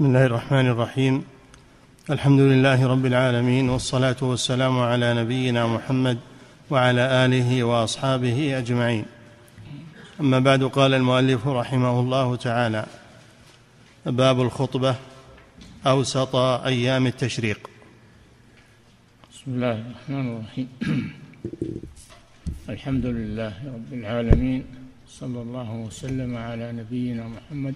بسم الله الرحمن الرحيم. الحمد لله رب العالمين والصلاة والسلام على نبينا محمد وعلى آله وأصحابه أجمعين. أما بعد قال المؤلف رحمه الله تعالى باب الخطبة أوسط أيام التشريق. بسم الله الرحمن الرحيم. الحمد لله رب العالمين صلى الله وسلم على نبينا محمد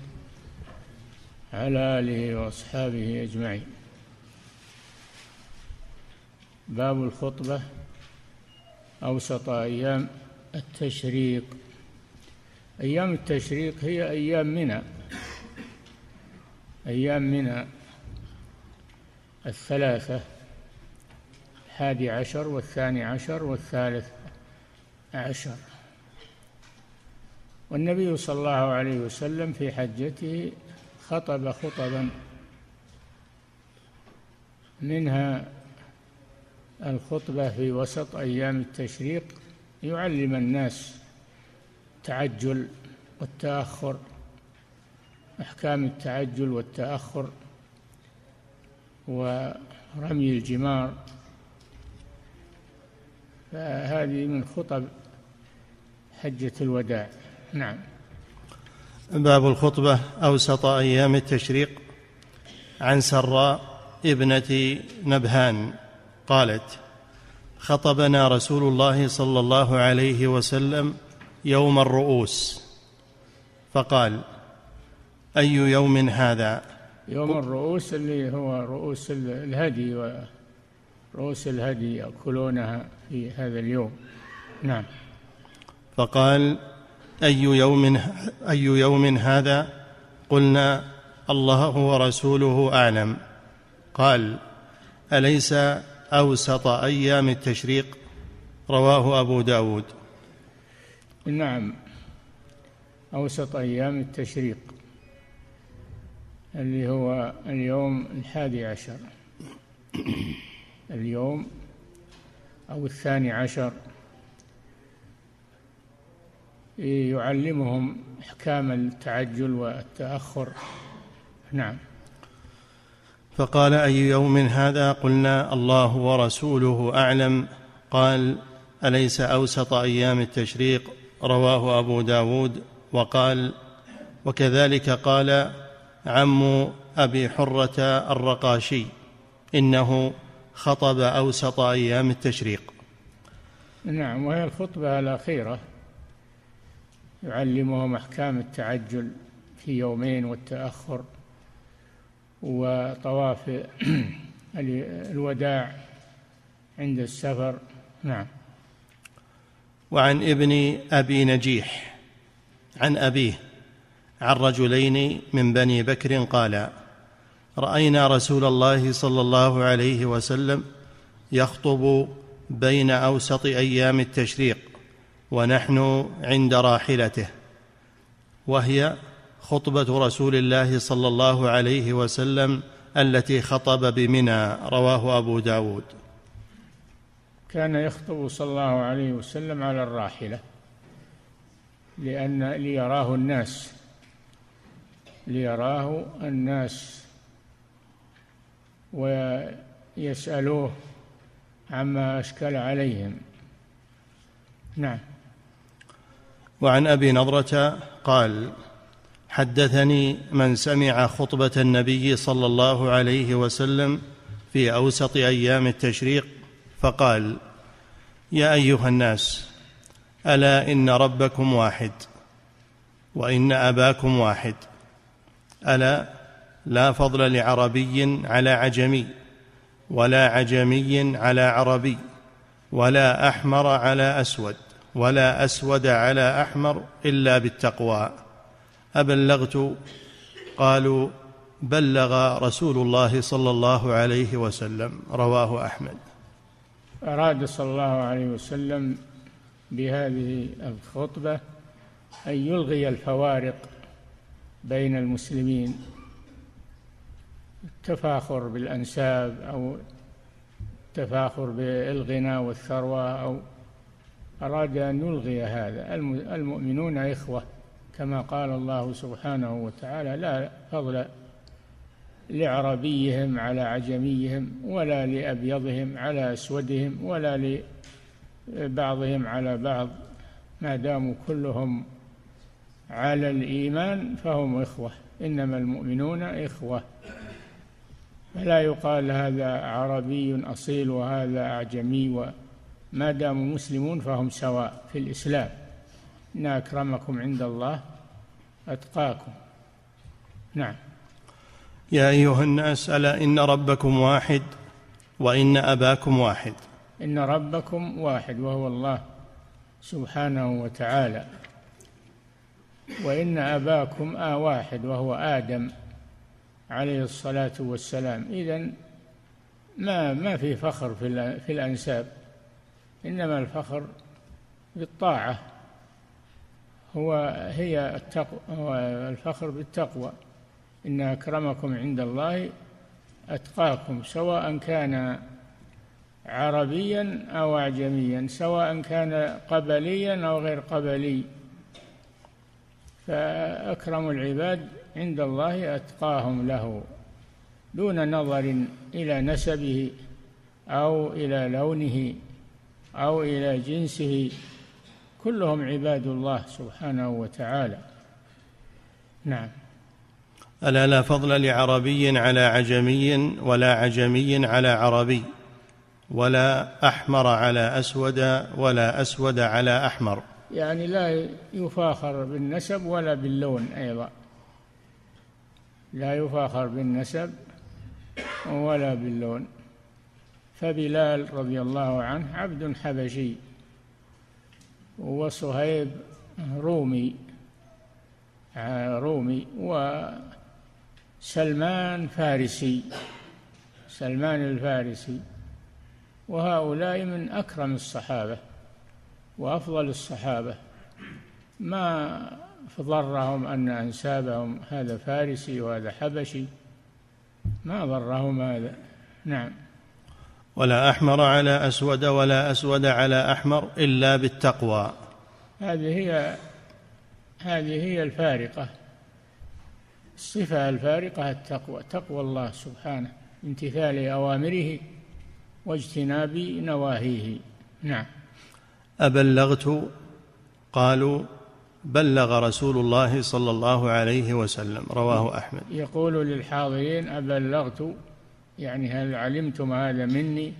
على آله وأصحابه أجمعين. باب الخطبة أوسط أيام التشريق. أيام التشريق هي أيام منى. أيام منى الثلاثة الحادي عشر والثاني عشر والثالث عشر. والنبي صلى الله عليه وسلم في حجته خطب خطبا. منها الخطبة في وسط أيام التشريق. يعلم الناس التعجل والتأخر أحكام التعجل والتأخر ورمي الجمار. فهذه من خطب حجة الوداع. نعم. باب الخطبة أوسط أيام التشريق عن سراء ابنة نبهان قالت خطبنا رسول الله صلى الله عليه وسلم يوم الرؤوس. فقال أي يوم هذا؟ يوم الرؤوس اللي هو رؤوس الهدي ورؤوس الهدي يأكلونها في هذا اليوم. نعم. فقال أي يوم أي يوم هذا؟ قلنا الله ورسوله أعلم. قال أليس أوسط أيام التشريق؟ رواه أبو داود. نعم أوسط أيام التشريق اللي هو اليوم الحادي عشر. اليوم أو الثاني عشر. يعلمهم إحكام التعجل والتأخر. نعم. فقال أي يوم هذا؟ قلنا الله ورسوله أعلم. قال أليس أوسط أيام التشريق؟ رواه أبو داود. وقال وكذلك قال عم أبي حرة الرقاشي إنه خطب أوسط أيام التشريق. نعم وهي الخطبة الأخيرة. يعلمهم أحكام التعجل في يومين والتأخر وطواف الوداع عند السفر. نعم. وعن ابن أبي نجيح عن أبيه عن رجلين من بني بكر قال رأينا رسول الله صلى الله عليه وسلم يخطب بين أوسط أيام التشريق ونحن عند راحلته وهي خطبة رسول الله صلى الله عليه وسلم التي خطب بمنى رواه أبو داود. كان يخطب صلى الله عليه وسلم على الراحلة لأن ليراه الناس ليراه الناس ويسألوه عما أشكل عليهم. نعم. وعن أبي نضرة قال حدثني من سمع خطبة النبي صلى الله عليه وسلم في أوسط أيام التشريق فقال يا أيها الناس ألا إن ربكم واحد وإن أباكم واحد. ألا لا فضل لعربي على عجمي ولا عجمي على عربي ولا أحمر على أسود. ولا أسود على أحمر إلا بالتقوى. أبلغت قالوا بلغ رسول الله صلى الله عليه وسلم رواه أحمد. أراد صلى الله عليه وسلم بهذه الخطبة أن يلغي الفوارق بين المسلمين. التفاخر بالأنساب أو التفاخر بالغنى والثروة أو أراد أن يلغي هذا. المؤمنون إخوة كما قال الله سبحانه وتعالى لا فضل لعربيهم على عجميهم ولا لأبيضهم على أسودهم ولا لبعضهم على بعض. ما داموا كلهم على الإيمان فهم إخوة. إنما المؤمنون إخوة. فلا يقال هذا عربي أصيل وهذا أعجمي ما داموا مسلمون فهم سواء في الإسلام. إن أكرمكم عند الله أتقاكم. نعم. يا أيها الناس ألا إن ربكم واحد وإن أباكم واحد؟ إن ربكم واحد وهو الله سبحانه وتعالى. وإن أباكم آ واحد وهو آدم عليه الصلاة والسلام. إذا ما ما في فخر في في الأنساب. إنما الفخر بالطاعة. هو هي التقوى هو الفخر بالتقوى. إن أكرمكم عند الله أتقاكم سواء كان عربيا أو أعجميا سواء كان قبليا أو غير قبلي. فأكرم العباد عند الله أتقاهم له دون نظر إلى نسبه أو إلى لونه. أو إلى جنسه كلهم عباد الله سبحانه وتعالى. نعم. ألا لا فضل لعربي على عجمي ولا عجمي على عربي ولا أحمر على أسود ولا أسود على أحمر. يعني لا يفاخر بالنسب ولا باللون أيضا. لا يفاخر بالنسب ولا باللون. فبلال رضي الله عنه عبد حبشي وصهيب رومي رومي وسلمان فارسي سلمان الفارسي. وهؤلاء من أكرم الصحابة وأفضل الصحابة. ما فضرهم أن أنسابهم هذا فارسي وهذا حبشي؟ ما ضرهم هذا. نعم. ولا أحمر على أسود ولا أسود على أحمر إلا بالتقوى. هذه هي هذه هي الفارقة. الصفة الفارقة التقوى. تقوى الله سبحانه امتثال أوامره واجتناب نواهيه. نعم. أبلغت قالوا بلغ رسول الله صلى الله عليه وسلم رواه أحمد. يقول للحاضرين أبلغت يعني هل علمتم هذا مني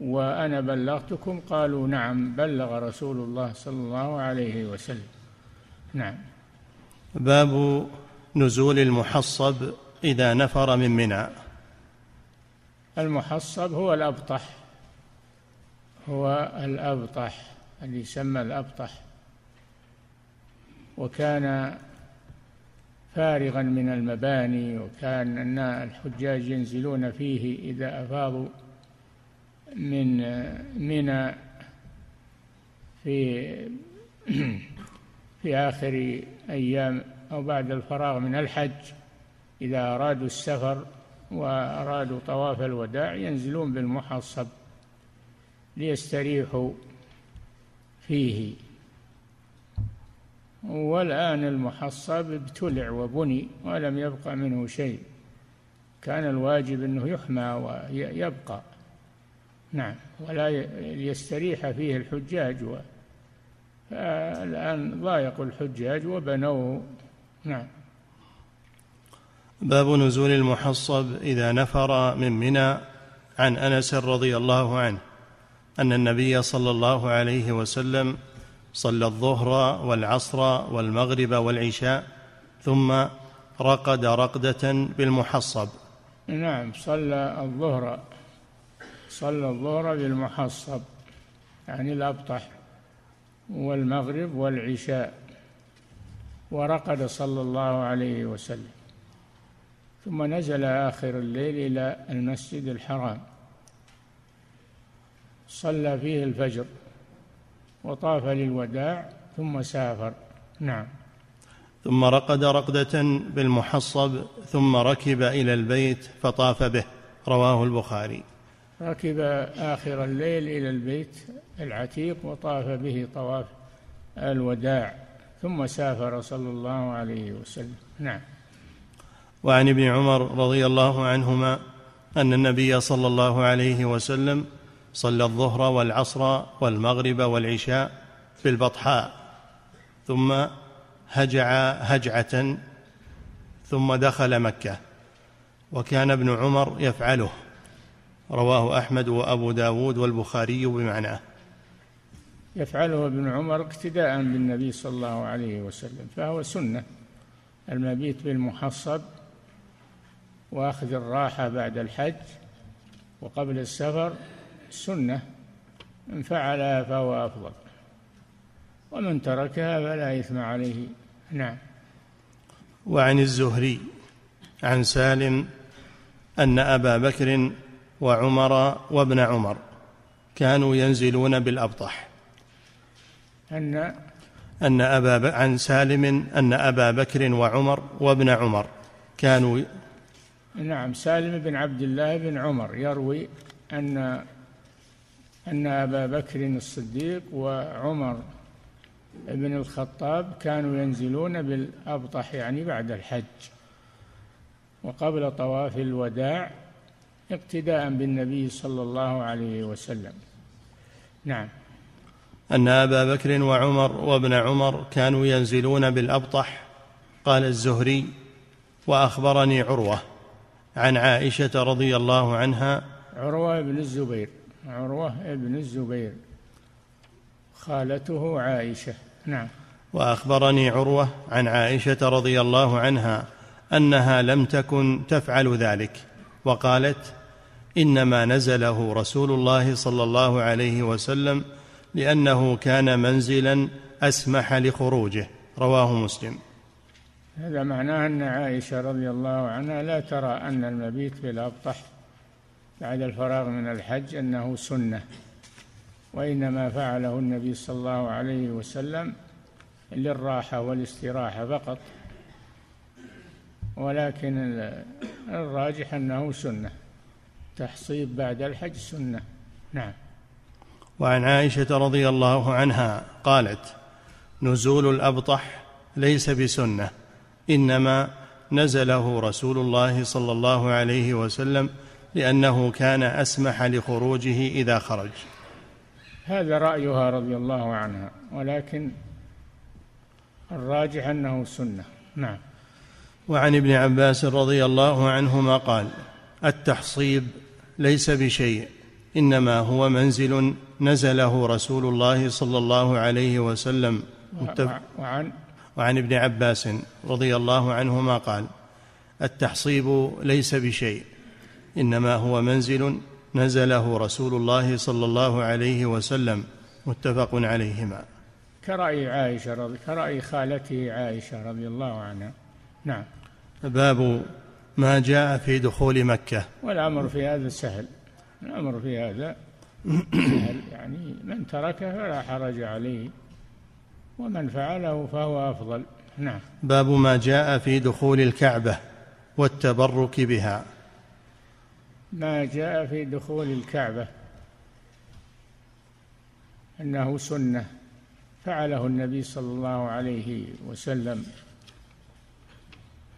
وأنا بلغتكم؟ قالوا نعم بلغ رسول الله صلى الله عليه وسلم. نعم. باب نزول المحصب إذا نفر من منى. المحصب هو الأبطح هو الأبطح اللي يسمى الأبطح. وكان فارغا من المباني وكان الحجاج ينزلون فيه إذا أفاضوا من منى في في آخر أيام أو بعد الفراغ من الحج إذا أرادوا السفر وأرادوا طواف الوداع ينزلون بالمحصب ليستريحوا فيه. والآن المحصب ابتلع وبني ولم يبقى منه شيء. كان الواجب أنه يحمى ويبقى. نعم ولا يستريح فيه الحجاج الآن ضايقوا الحجاج وبنوه. نعم. باب نزول المحصب إذا نفر من منى عن أنس رضي الله عنه أن النبي صلى الله عليه وسلم صلى الظهر والعصر والمغرب والعشاء ثم رقد رقدة بالمحصب. نعم صلى الظهر صلى الظهر بالمحصب يعني الأبطح والمغرب والعشاء ورقد صلى الله عليه وسلم. ثم نزل آخر الليل إلى المسجد الحرام. صلى فيه الفجر. وطاف للوداع ثم سافر. نعم. ثم رقد رقدة بالمحصب ثم ركب إلى البيت فطاف به. رواه البخاري. ركب آخر الليل إلى البيت العتيق وطاف به طواف الوداع ثم سافر صلى الله عليه وسلم. نعم. وعن ابن عمر رضي الله عنهما أن النبي صلى الله عليه وسلم صلى الظهر والعصر والمغرب والعشاء في البطحاء ثم هجع هجعة ثم دخل مكة وكان ابن عمر يفعله رواه أحمد وأبو داود والبخاري بمعناه. يفعله ابن عمر اقتداء بالنبي صلى الله عليه وسلم فهو سنة المبيت بالمحصب وأخذ الراحة بعد الحج وقبل السفر سنة من فعلها فهو أفضل. ومن تركها فلا إثم عليه. نعم. وعن الزهري عن سالم أن أبا بكر وعمر وابن عمر كانوا ينزلون بالأبطح. أن؟ أن أبا ب... عن سالم أن أبا بكر وعمر وابن عمر كانوا نعم سالم بن عبد الله بن عمر يروي أن أن أبا بكر الصديق وعمر بن الخطاب كانوا ينزلون بالأبطح يعني بعد الحج وقبل طواف الوداع اقتداء بالنبي صلى الله عليه وسلم. نعم. أن أبا بكر وعمر وابن عمر كانوا ينزلون بالأبطح قال الزهري وأخبرني عروة عن عائشة رضي الله عنها. عروة بن الزبير. عروة بن الزبير خالته عائشة. نعم. وأخبرني عروة عن عائشة رضي الله عنها أنها لم تكن تفعل ذلك وقالت إنما نزله رسول الله صلى الله عليه وسلم لأنه كان منزلا أسمح لخروجه. رواه مسلم. هذا معناه أن عائشة رضي الله عنها لا ترى أن المبيت بالابطح بعد الفراغ من الحج أنه سنة وإنما فعله النبي صلى الله عليه وسلم للراحة والاستراحة فقط ولكن الراجح أنه سنة تحصيب بعد الحج سنة. نعم. وعن عائشة رضي الله عنها قالت نزول الأبطح ليس بسنة إنما نزله رسول الله صلى الله عليه وسلم لأنه كان أسمح لخروجه إذا خرج. هذا رأيها رضي الله عنها ولكن الراجح أنه سنة. نعم. وعن ابن عباس رضي الله عنهما قال التحصيب ليس بشيء إنما هو منزل نزله رسول الله صلى الله عليه وسلم. وعن؟ وعن ابن عباس رضي الله عنهما قال التحصيب ليس بشيء إنما هو منزل نزله رسول الله صلى الله عليه وسلم متفق عليهما. كرأي عائشة رضي كرأي خالته عائشة رضي الله عنها. نعم. باب ما جاء في دخول مكة. والأمر في هذا سهل. الأمر في هذا سهل. يعني من تركه فلا حرج عليه ومن فعله فهو أفضل. نعم. باب ما جاء في دخول الكعبة والتبرك بها. ما جاء في دخول الكعبة. أنه سنة. فعله النبي صلى الله عليه وسلم.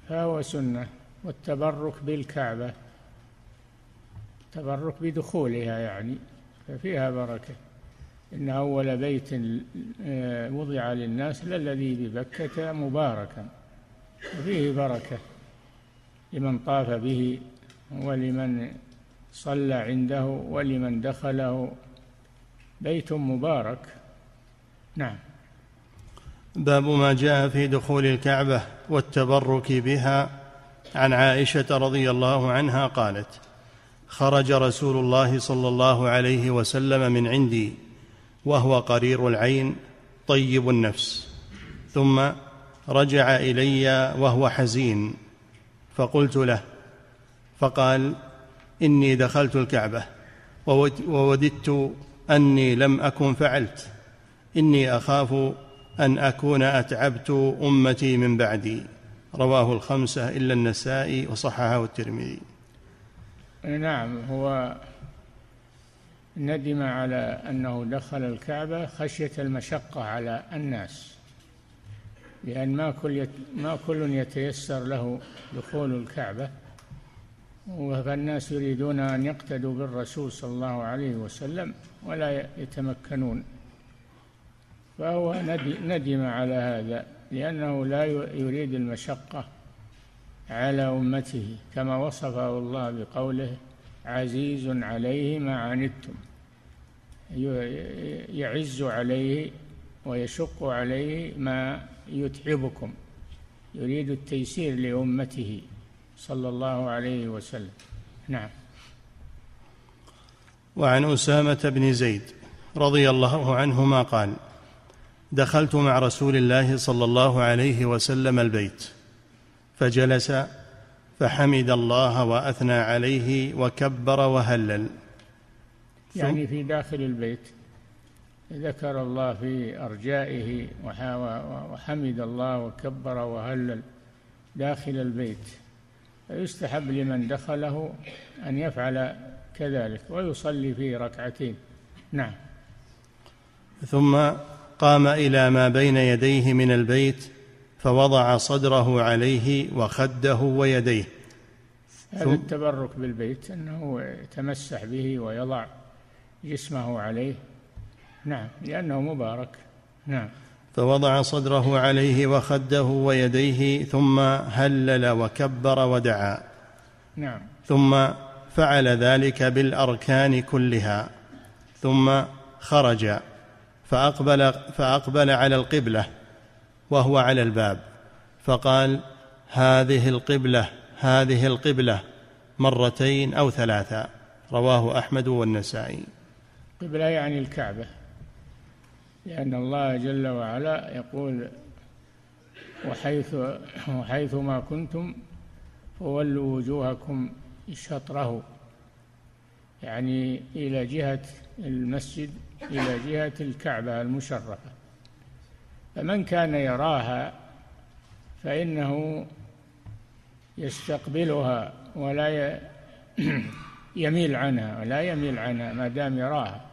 فهو سنة. والتبرك بالكعبة. التبرك بدخولها يعني. ففيها بركة. إن أول بيت آه، وضع للناس للذي ببكة مباركا. وفيه بركة. لمن طاف به ولمن صلى عنده ولمن دخله. بيت مبارك. نعم. باب ما جاء في دخول الكعبة والتبرك بها. عن عائشة رضي الله عنها قالت خرج رسول الله صلى الله عليه وسلم من عندي وهو قرير العين طيب النفس. ثم رجع إلي وهو حزين فقلت له فقال إني دخلت الكعبة ووددت أني لم أكن فعلت. إني أخاف أن أكون أتعبت أمتي من بعدي. رواه الخمسة إلا النسائي وصححه الترمذي. نعم هو ندم على أنه دخل الكعبة خشية المشقة على الناس لأن ما كل. ما كل يتيسر له دخول الكعبة. فالناس يريدون أن يقتدوا بالرسول صلى الله عليه وسلم ولا يتمكنون. فهو ندم على هذا لأنه لا يريد المشقة على أمته كما وصفه الله بقوله عزيز عليه ما عنتم. يعز عليه ويشق عليه ما يتعبكم. يريد التيسير لأمته. صلى الله عليه وسلم. نعم. وعن أسامة بن زيد رضي الله عنهما قال دخلت مع رسول الله صلى الله عليه وسلم البيت فجلس فحمد الله وأثنى عليه وكبر وهلل. يعني في داخل البيت ذكر الله في أرجائه وحمد الله وكبر وهلل داخل البيت. فيستحب لمن دخله أن يفعل كذلك ويصلي فيه ركعتين. نعم. ثم قام إلى ما بين يديه من البيت فوضع صدره عليه وخده ويديه. هذا التبرك بالبيت أنه يتمسح به ويضع جسمه عليه. نعم لأنه مبارك. نعم. فوضع صدره عليه وخده ويديه ثم هلل وكبر ودعا. نعم. ثم فعل ذلك بالأركان كلها. ثم خرج. فأقبل, فأقبل على القبلة وهو على الباب. فقال هذه القبلة هذه القبلة مرتين أو ثلاثا رواه أحمد والنسائي. قبلة يعني الكعبة. لأن الله جل وعلا يقول وحيث وحيث ما كنتم فولوا وجوهكم شطره. يعني إلى جهة المسجد إلى جهة الكعبة المشرفة. فمن كان يراها فإنه يستقبلها ولا يميل عنها ولا يميل عنها ما دام يراها.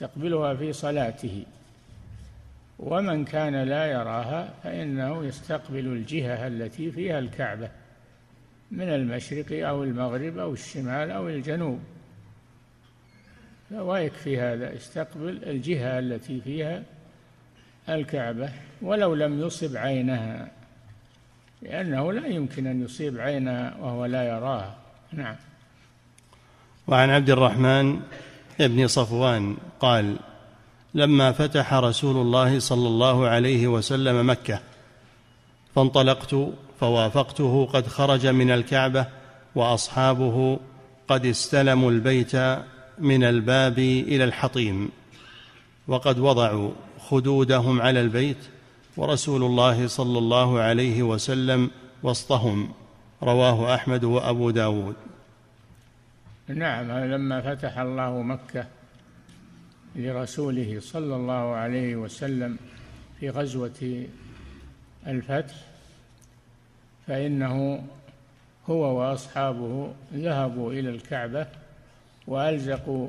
يستقبلها في صلاته. ومن كان لا يراها فإنه يستقبل الجهة التي فيها الكعبة من المشرق أو المغرب أو الشمال أو الجنوب. ويكفي هذا استقبل الجهة التي فيها الكعبة ولو لم يصب عينها لأنه لا يمكن أن يصيب عينها وهو لا يراها. نعم. وعن عبد الرحمن بن صفوان قال لما فتح رسول الله صلى الله عليه وسلم مكة فانطلقت فوافقته قد خرج من الكعبة وأصحابه قد استلموا البيت من الباب إلى الحطيم وقد وضعوا خدودهم على البيت ورسول الله صلى الله عليه وسلم وسطهم رواه أحمد وأبو داود. نعم لما فتح الله مكة لرسوله صلى الله عليه وسلم في غزوة الفتح فإنه هو وأصحابه ذهبوا إلى الكعبة وألزقوا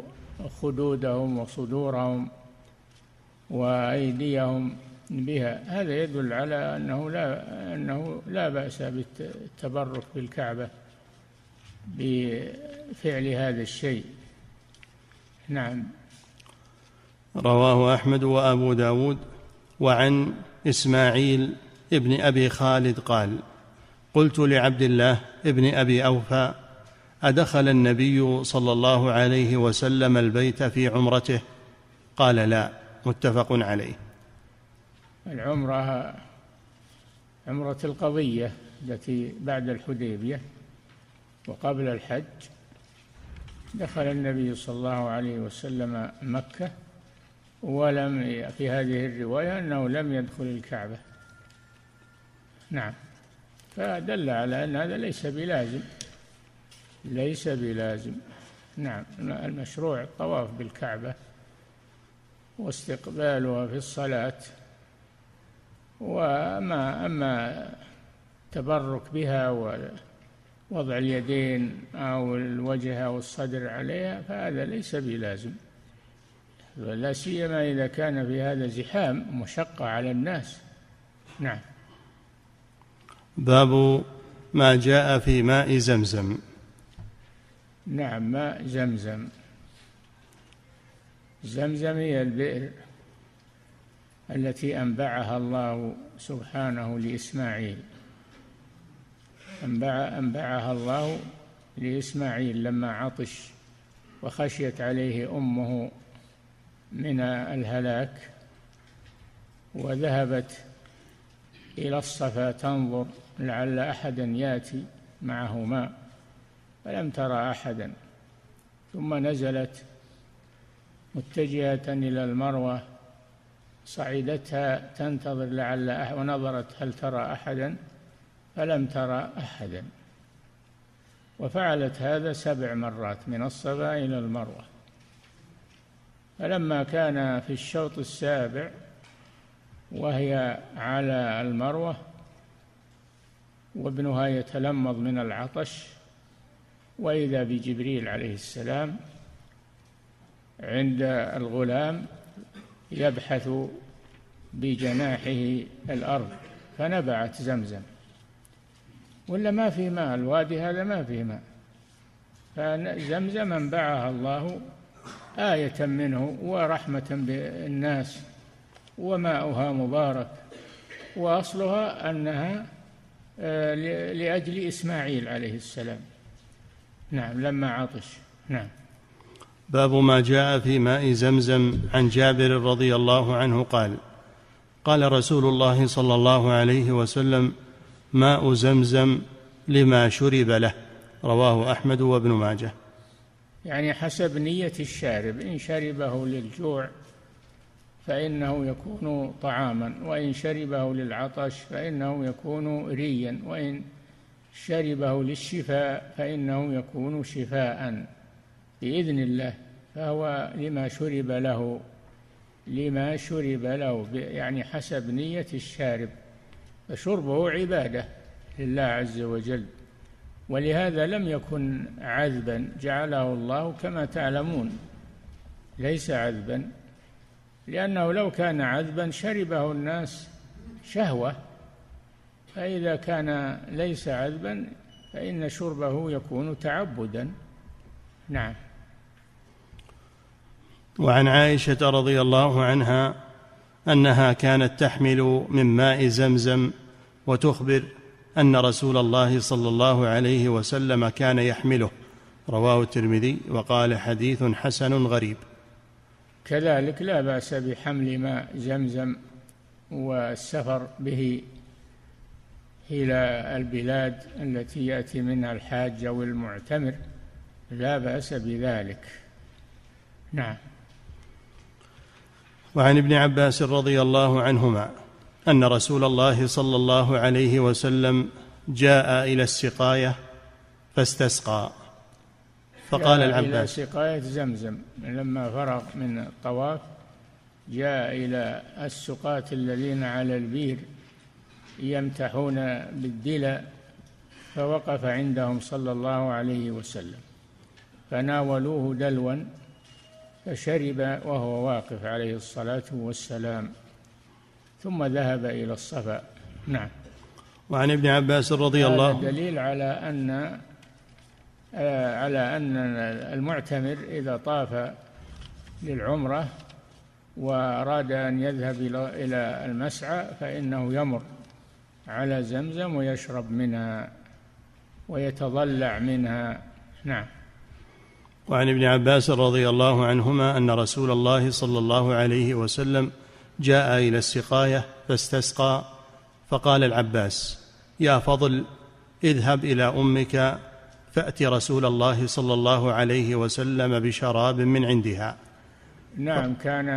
خدودهم وصدورهم وأيديهم بها. هذا يدل على أنه لا أنه لا بأس بالتبرك بالكعبة. بفعل هذا الشيء. نعم. رواه أحمد وأبو داود وعن إسماعيل ابن أبي خالد قال قلت لعبد الله ابن أبي أوفى أدخل النبي صلى الله عليه وسلم البيت في عمرته؟ قال لا متفق عليه. العمرة عمرة القضية التي بعد الحديبية. وقبل الحج دخل النبي صلى الله عليه وسلم مكة ولم في هذه الرواية أنه لم يدخل الكعبة. نعم. فدل على أن هذا ليس بلازم. ليس بلازم. نعم. المشروع الطواف بالكعبة واستقبالها في الصلاة وأما أما تبرك بها ووضع اليدين أو الوجه أو الصدر عليها فهذا ليس بلازم. لا سيما إذا كان في هذا زحام مشقة على الناس. نعم. باب ما جاء في ماء زمزم. نعم ماء زمزم. زمزم هي البئر التي أنبعها الله سبحانه لإسماعيل. أنبع أنبعها الله لإسماعيل لما عطش وخشيت عليه أمه من الهلاك وذهبت إلى الصفا تنظر لعل أحدا يأتي معه ماء فلم ترى أحدا. ثم نزلت متجهة إلى المروة صعدتها تنتظر لعل أحد ونظرت هل ترى أحدا. فلم ترى أحدا. وفعلت هذا سبع مرات من الصفا إلى المروة. فلما كان في الشوط السابع وهي على المروة وابنها يتلمض من العطش وإذا بجبريل عليه السلام عند الغلام يبحث بجناحه الأرض فنبعت زمزم. ولا ما في ماء؟ الوادي هذا ما فيه ماء. فزمزم انبعها الله آية منه ورحمة بالناس وماؤها مبارك. وأصلها أنها آه، لأجل إسماعيل عليه السلام. نعم لما عطش. نعم. باب ما جاء في ماء زمزم عن جابر رضي الله عنه قال قال رسول الله صلى الله عليه وسلم ماء زمزم لما شرب له. رواه أحمد وابن ماجه. يعني حسب نية الشارب إن شربه للجوع فإنه يكون طعاما وإن شربه للعطش فإنه يكون ريا وإن شربه للشفاء فإنه يكون شفاء بإذن الله. فهو لما شرب له لما شرب له يعني حسب نية الشارب. فشربه عبادة لله عز وجل. ولهذا لم يكن عذبا جعله الله كما تعلمون. ليس عذبا لأنه لو كان عذبا شربه الناس شهوة فإذا كان ليس عذبا فإن شربه يكون تعبدا. نعم. وعن عائشة رضي الله عنها أنها كانت تحمل من ماء زمزم وتخبر أن رسول الله صلى الله عليه وسلم كان يحمله. رواه الترمذي وقال حديث حسن غريب. كذلك لا بأس بحمل ماء زمزم والسفر به إلى البلاد التي يأتي منها الحاج أو المعتمر. لا بأس بذلك. نعم. وعن ابن عباس رضي الله عنهما أن رسول الله صلى الله عليه وسلم جاء إلى السقاية فاستسقى. فقال العباس إلى سقاية زمزم لما فرغ من الطواف جاء إلى السقاة الذين على البير يمتحون بالدلى فوقف عندهم صلى الله عليه وسلم. فناولوه دلوا فشرب وهو واقف عليه الصلاة والسلام ثم ذهب إلى الصفا. نعم. وعن ابن عباس رضي الله هذا دليل على أن آه، على أن المعتمر إذا طاف للعمرة وأراد أن يذهب إلى المسعى فإنه يمر على زمزم ويشرب منها ويتضلع منها. نعم. وعن ابن عباس رضي الله عنهما أن رسول الله صلى الله عليه وسلم جاء إلى السقاية فاستسقى فقال العباس يا فضل اذهب إلى أمك فأت رسول الله صلى الله عليه وسلم بشراب من عندها. نعم كان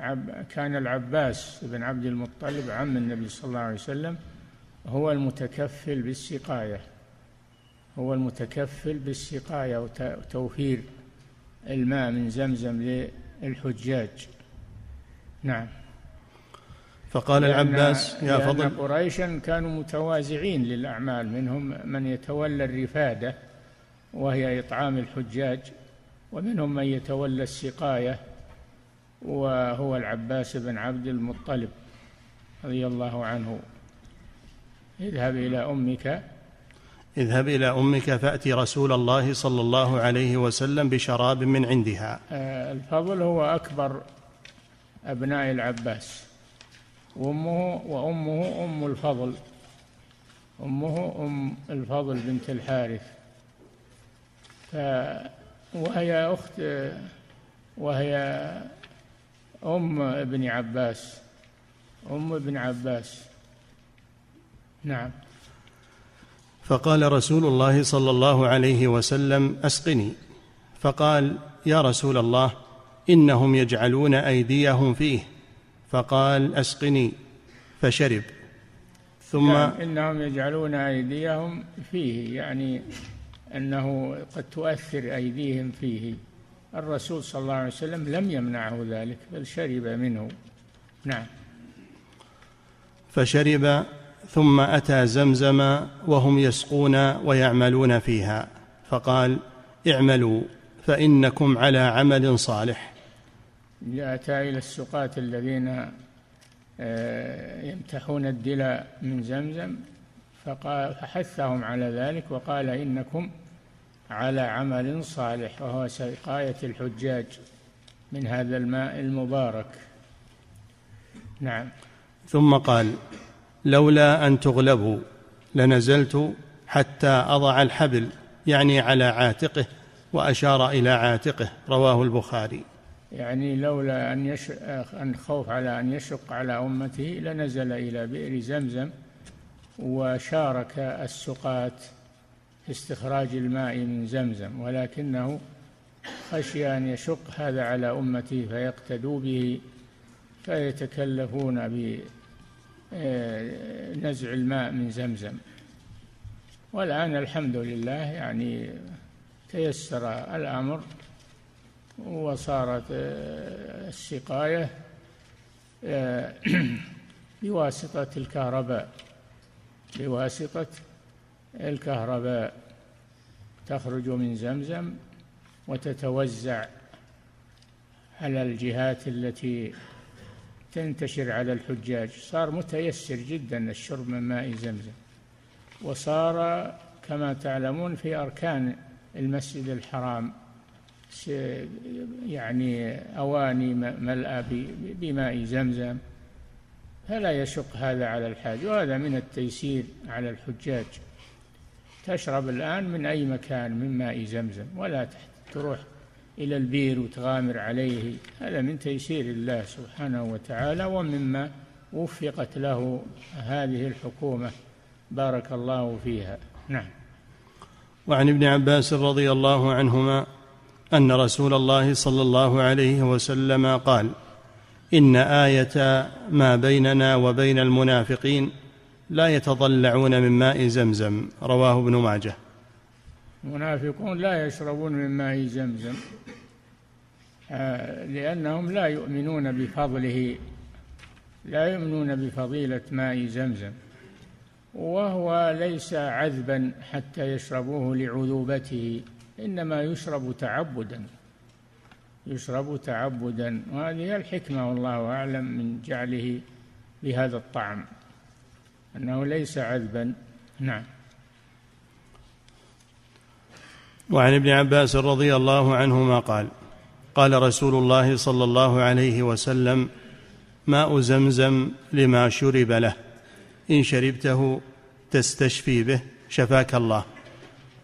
عب كان العباس بن عبد المطلب عم النبي صلى الله عليه وسلم هو المتكفل بالسقاية هو المتكفل بالسقاية وتوفير الماء من زمزم للحجاج. نعم. فقال العباس يا فضل قريشا كانوا متوازعين للأعمال منهم من يتولى الرفادة وهي إطعام الحجاج ومنهم من يتولى السقاية وهو العباس بن عبد المطلب رضي الله عنه. اذهب إلى أمك اذهب إلى أمك فأت رسول الله صلى الله عليه وسلم بشراب من عندها. آه، الفضل هو أكبر أبناء العباس. وأمه وأمه أم الفضل. أمه أم الفضل بنت الحارث. ف وهي أخت وهي أم ابن عباس. أم ابن عباس. نعم. فقال رسول الله صلى الله عليه وسلم أسقني. فقال يا رسول الله إنهم يجعلون أيديهم فيه. فقال أسقني. فشرب. ثم يعني إنهم يجعلون أيديهم فيه يعني أنه قد تؤثر أيديهم فيه. الرسول صلى الله عليه وسلم لم يمنعه ذلك بل شرب منه. نعم. فشرب ثم أتى زمزم وهم يسقون ويعملون فيها فقال اعملوا فإنكم على عمل صالح. اتى إلى السقاة الذين آه، يمتحون الدلاء من زمزم فقال فحثهم على ذلك وقال إنكم على عمل صالح وهو سقاية الحجاج من هذا الماء المبارك. نعم. ثم قال لولا أن تغلبوا لنزلت حتى أضع الحبل يعني على عاتقه وأشار إلى عاتقه رواه البخاري. يعني لولا أن يش... أن خوف على أن يشق على أمته لنزل إلى بئر زمزم وشارك السقاة في استخراج الماء من زمزم ولكنه خشي أن يشق هذا على أمته فيقتدوا به فيتكلفون نزع الماء من زمزم. والآن الحمد لله يعني تيسر الأمر وصارت آه، السقاية آه، بواسطة الكهرباء. بواسطة الكهرباء. تخرج من زمزم وتتوزع على الجهات التي تنتشر على الحجاج. صار متيسر جدا الشرب من ماء زمزم. وصار كما تعلمون في أركان المسجد الحرام يعني أواني ملأى بماء زمزم. فلا يشق هذا على الحاج وهذا من التيسير على الحجاج. تشرب الآن من أي مكان من ماء زمزم ولا تروح إلى البير وتغامر عليه. هذا من تيسير الله سبحانه وتعالى ومما وفقت له هذه الحكومة. بارك الله فيها. نعم. وعن ابن عباس رضي الله عنهما أن رسول الله صلى الله عليه وسلم قال إن آية ما بيننا وبين المنافقين لا يتضلعون من ماء زمزم. رواه ابن ماجه. المنافقون لا يشربون من ماء زمزم آه، لأنهم لا يؤمنون بفضله لا يؤمنون بفضيلة ماء زمزم وهو ليس عذبا حتى يشربوه لعذوبته إنما يشرب تعبدا يشرب تعبدا وهذه الحكمة والله أعلم من جعله بهذا الطعم أنه ليس عذبا. نعم. وعن ابن عباس رضي الله عنهما قال قال رسول الله صلى الله عليه وسلم ماء زمزم لما شرب له إن شربته تستشفي به شفاك الله.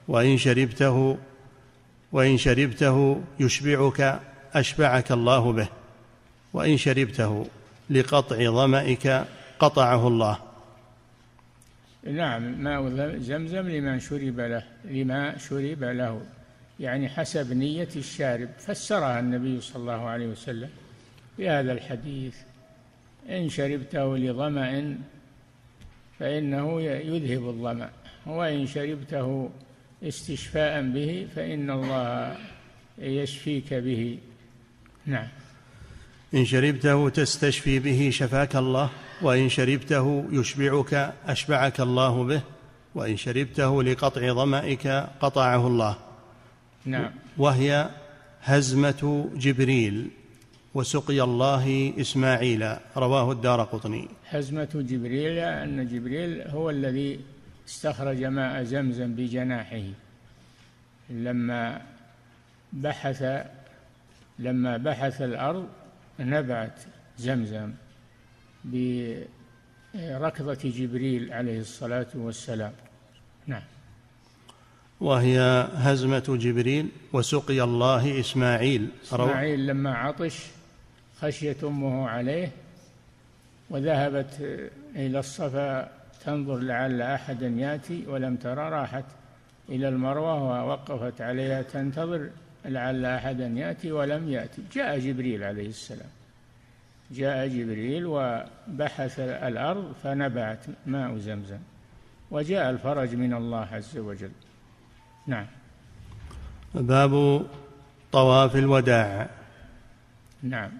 وإن شربته وإن شربته يشبعك أشبعك الله به. وإن شربته لقطع ظمئك قطعه الله. نعم ماء زمزم لمن شرب له لما شرب له. يعني حسب نية الشارب. فسرها النبي صلى الله عليه وسلم بهذا الحديث. إن شربته لظمأ فإنه يذهب الظمأ. وإن شربته استشفاء به فإن الله يشفيك به. نعم. إن شربته تستشفي به شفاك الله وإن شربته يشبعك أشبعك الله به وإن شربته لقطع ظمئك قطعه الله. نعم. وهي هزمة جبريل وسقي الله إسماعيل رواه الدار قطني. حزمة جبريل أن جبريل هو الذي استخرج ماء زمزم بجناحه. لما بحث لما بحث الأرض نبعت زمزم بركضة جبريل عليه الصلاة والسلام. نعم. وهي هزمة جبريل وسقي الله إسماعيل. إسماعيل لما عطش خشيت أمه عليه وذهبت إلى الصفا تنظر لعل أحدا يأتي ولم ترى راحت إلى المروة ووقفت عليها تنتظر لعل أحدا يأتي ولم يأتي. جاء جبريل عليه السلام. جاء جبريل وبحث الأرض فنبعت ماء زمزم. وجاء الفرج من الله عز وجل. نعم. باب طواف الوداع. نعم.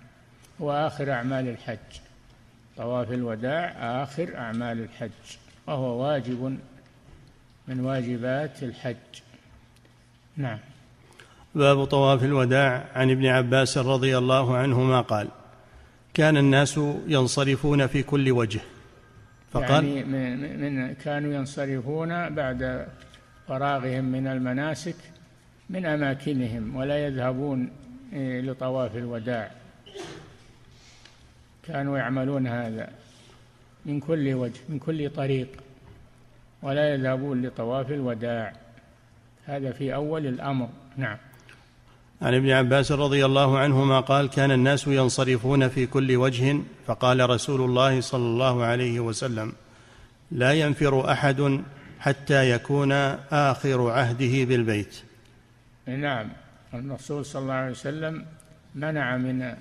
وآخر أعمال الحج. طواف الوداع آخر أعمال الحج. وهو واجب من واجبات الحج. نعم. باب طواف الوداع عن ابن عباس رضي الله عنهما قال كان الناس ينصرفون في كل وجه. فقال يعني من, من كانوا ينصرفون بعد فراغهم من المناسك من أماكنهم ولا يذهبون إيه، لطواف الوداع. كانوا يعملون هذا من كل وجه من كل طريق ولا يذهبون لطواف الوداع. هذا في أول الأمر. نعم. عن ابن عباس رضي الله عنهما قال كان الناس ينصرفون في كل وجه فقال رسول الله صلى الله عليه وسلم لا ينفر أحد حتى يكون آخر عهده بالبيت. نعم الرسول صلى الله عليه وسلم منع من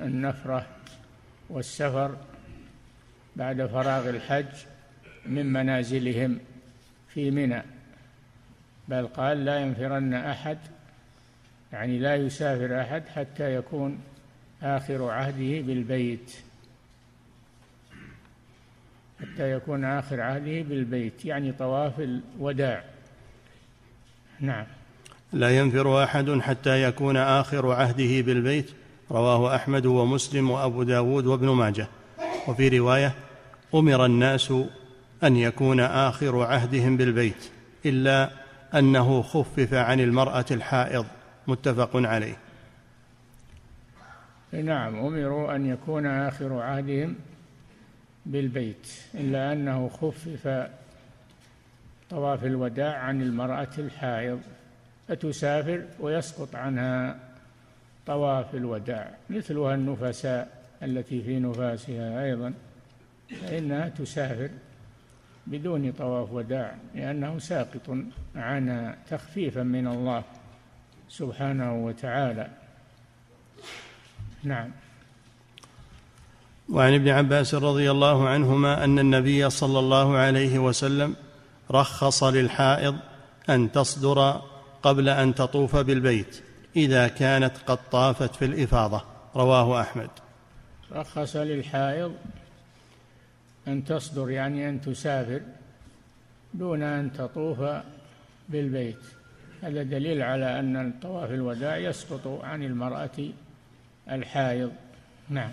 النفره والسفر بعد فراغ الحج من منازلهم في منى بل قال لا ينفرن أحد يعني لا يسافر أحد حتى يكون آخر عهده بالبيت. حتى يكون آخر عهده بالبيت يعني طواف الوداع. نعم. لا ينفر أحد حتى يكون آخر عهده بالبيت. رواه أحمد ومسلم وأبو داود وابن ماجه. وفي رواية أمر الناس أن يكون آخر عهدهم بالبيت إلا أنه خفف عن المرأة الحائض. متفق عليه. نعم أمروا أن يكون آخر عهدهم بالبيت إلا أنه خفف طواف الوداع عن المرأة الحائض. فتسافر ويسقط عنها طواف الوداع مثلها النفساء التي في نفاسها أيضا. فإنها تسافر بدون طواف وداع لأنه ساقط عنها تخفيفا من الله. سبحانه وتعالى. نعم. وعن ابن عباس رضي الله عنهما أن النبي صلى الله عليه وسلم رخص للحائض أن تصدر قبل أن تطوف بالبيت إذا كانت قد طافت في الإفاضة. رواه أحمد. رخص للحائض أن تصدر يعني أن تسافر دون أن تطوف بالبيت. هذا دليل على أن طواف الوداع يسقط عن المرأة الحائض. نعم.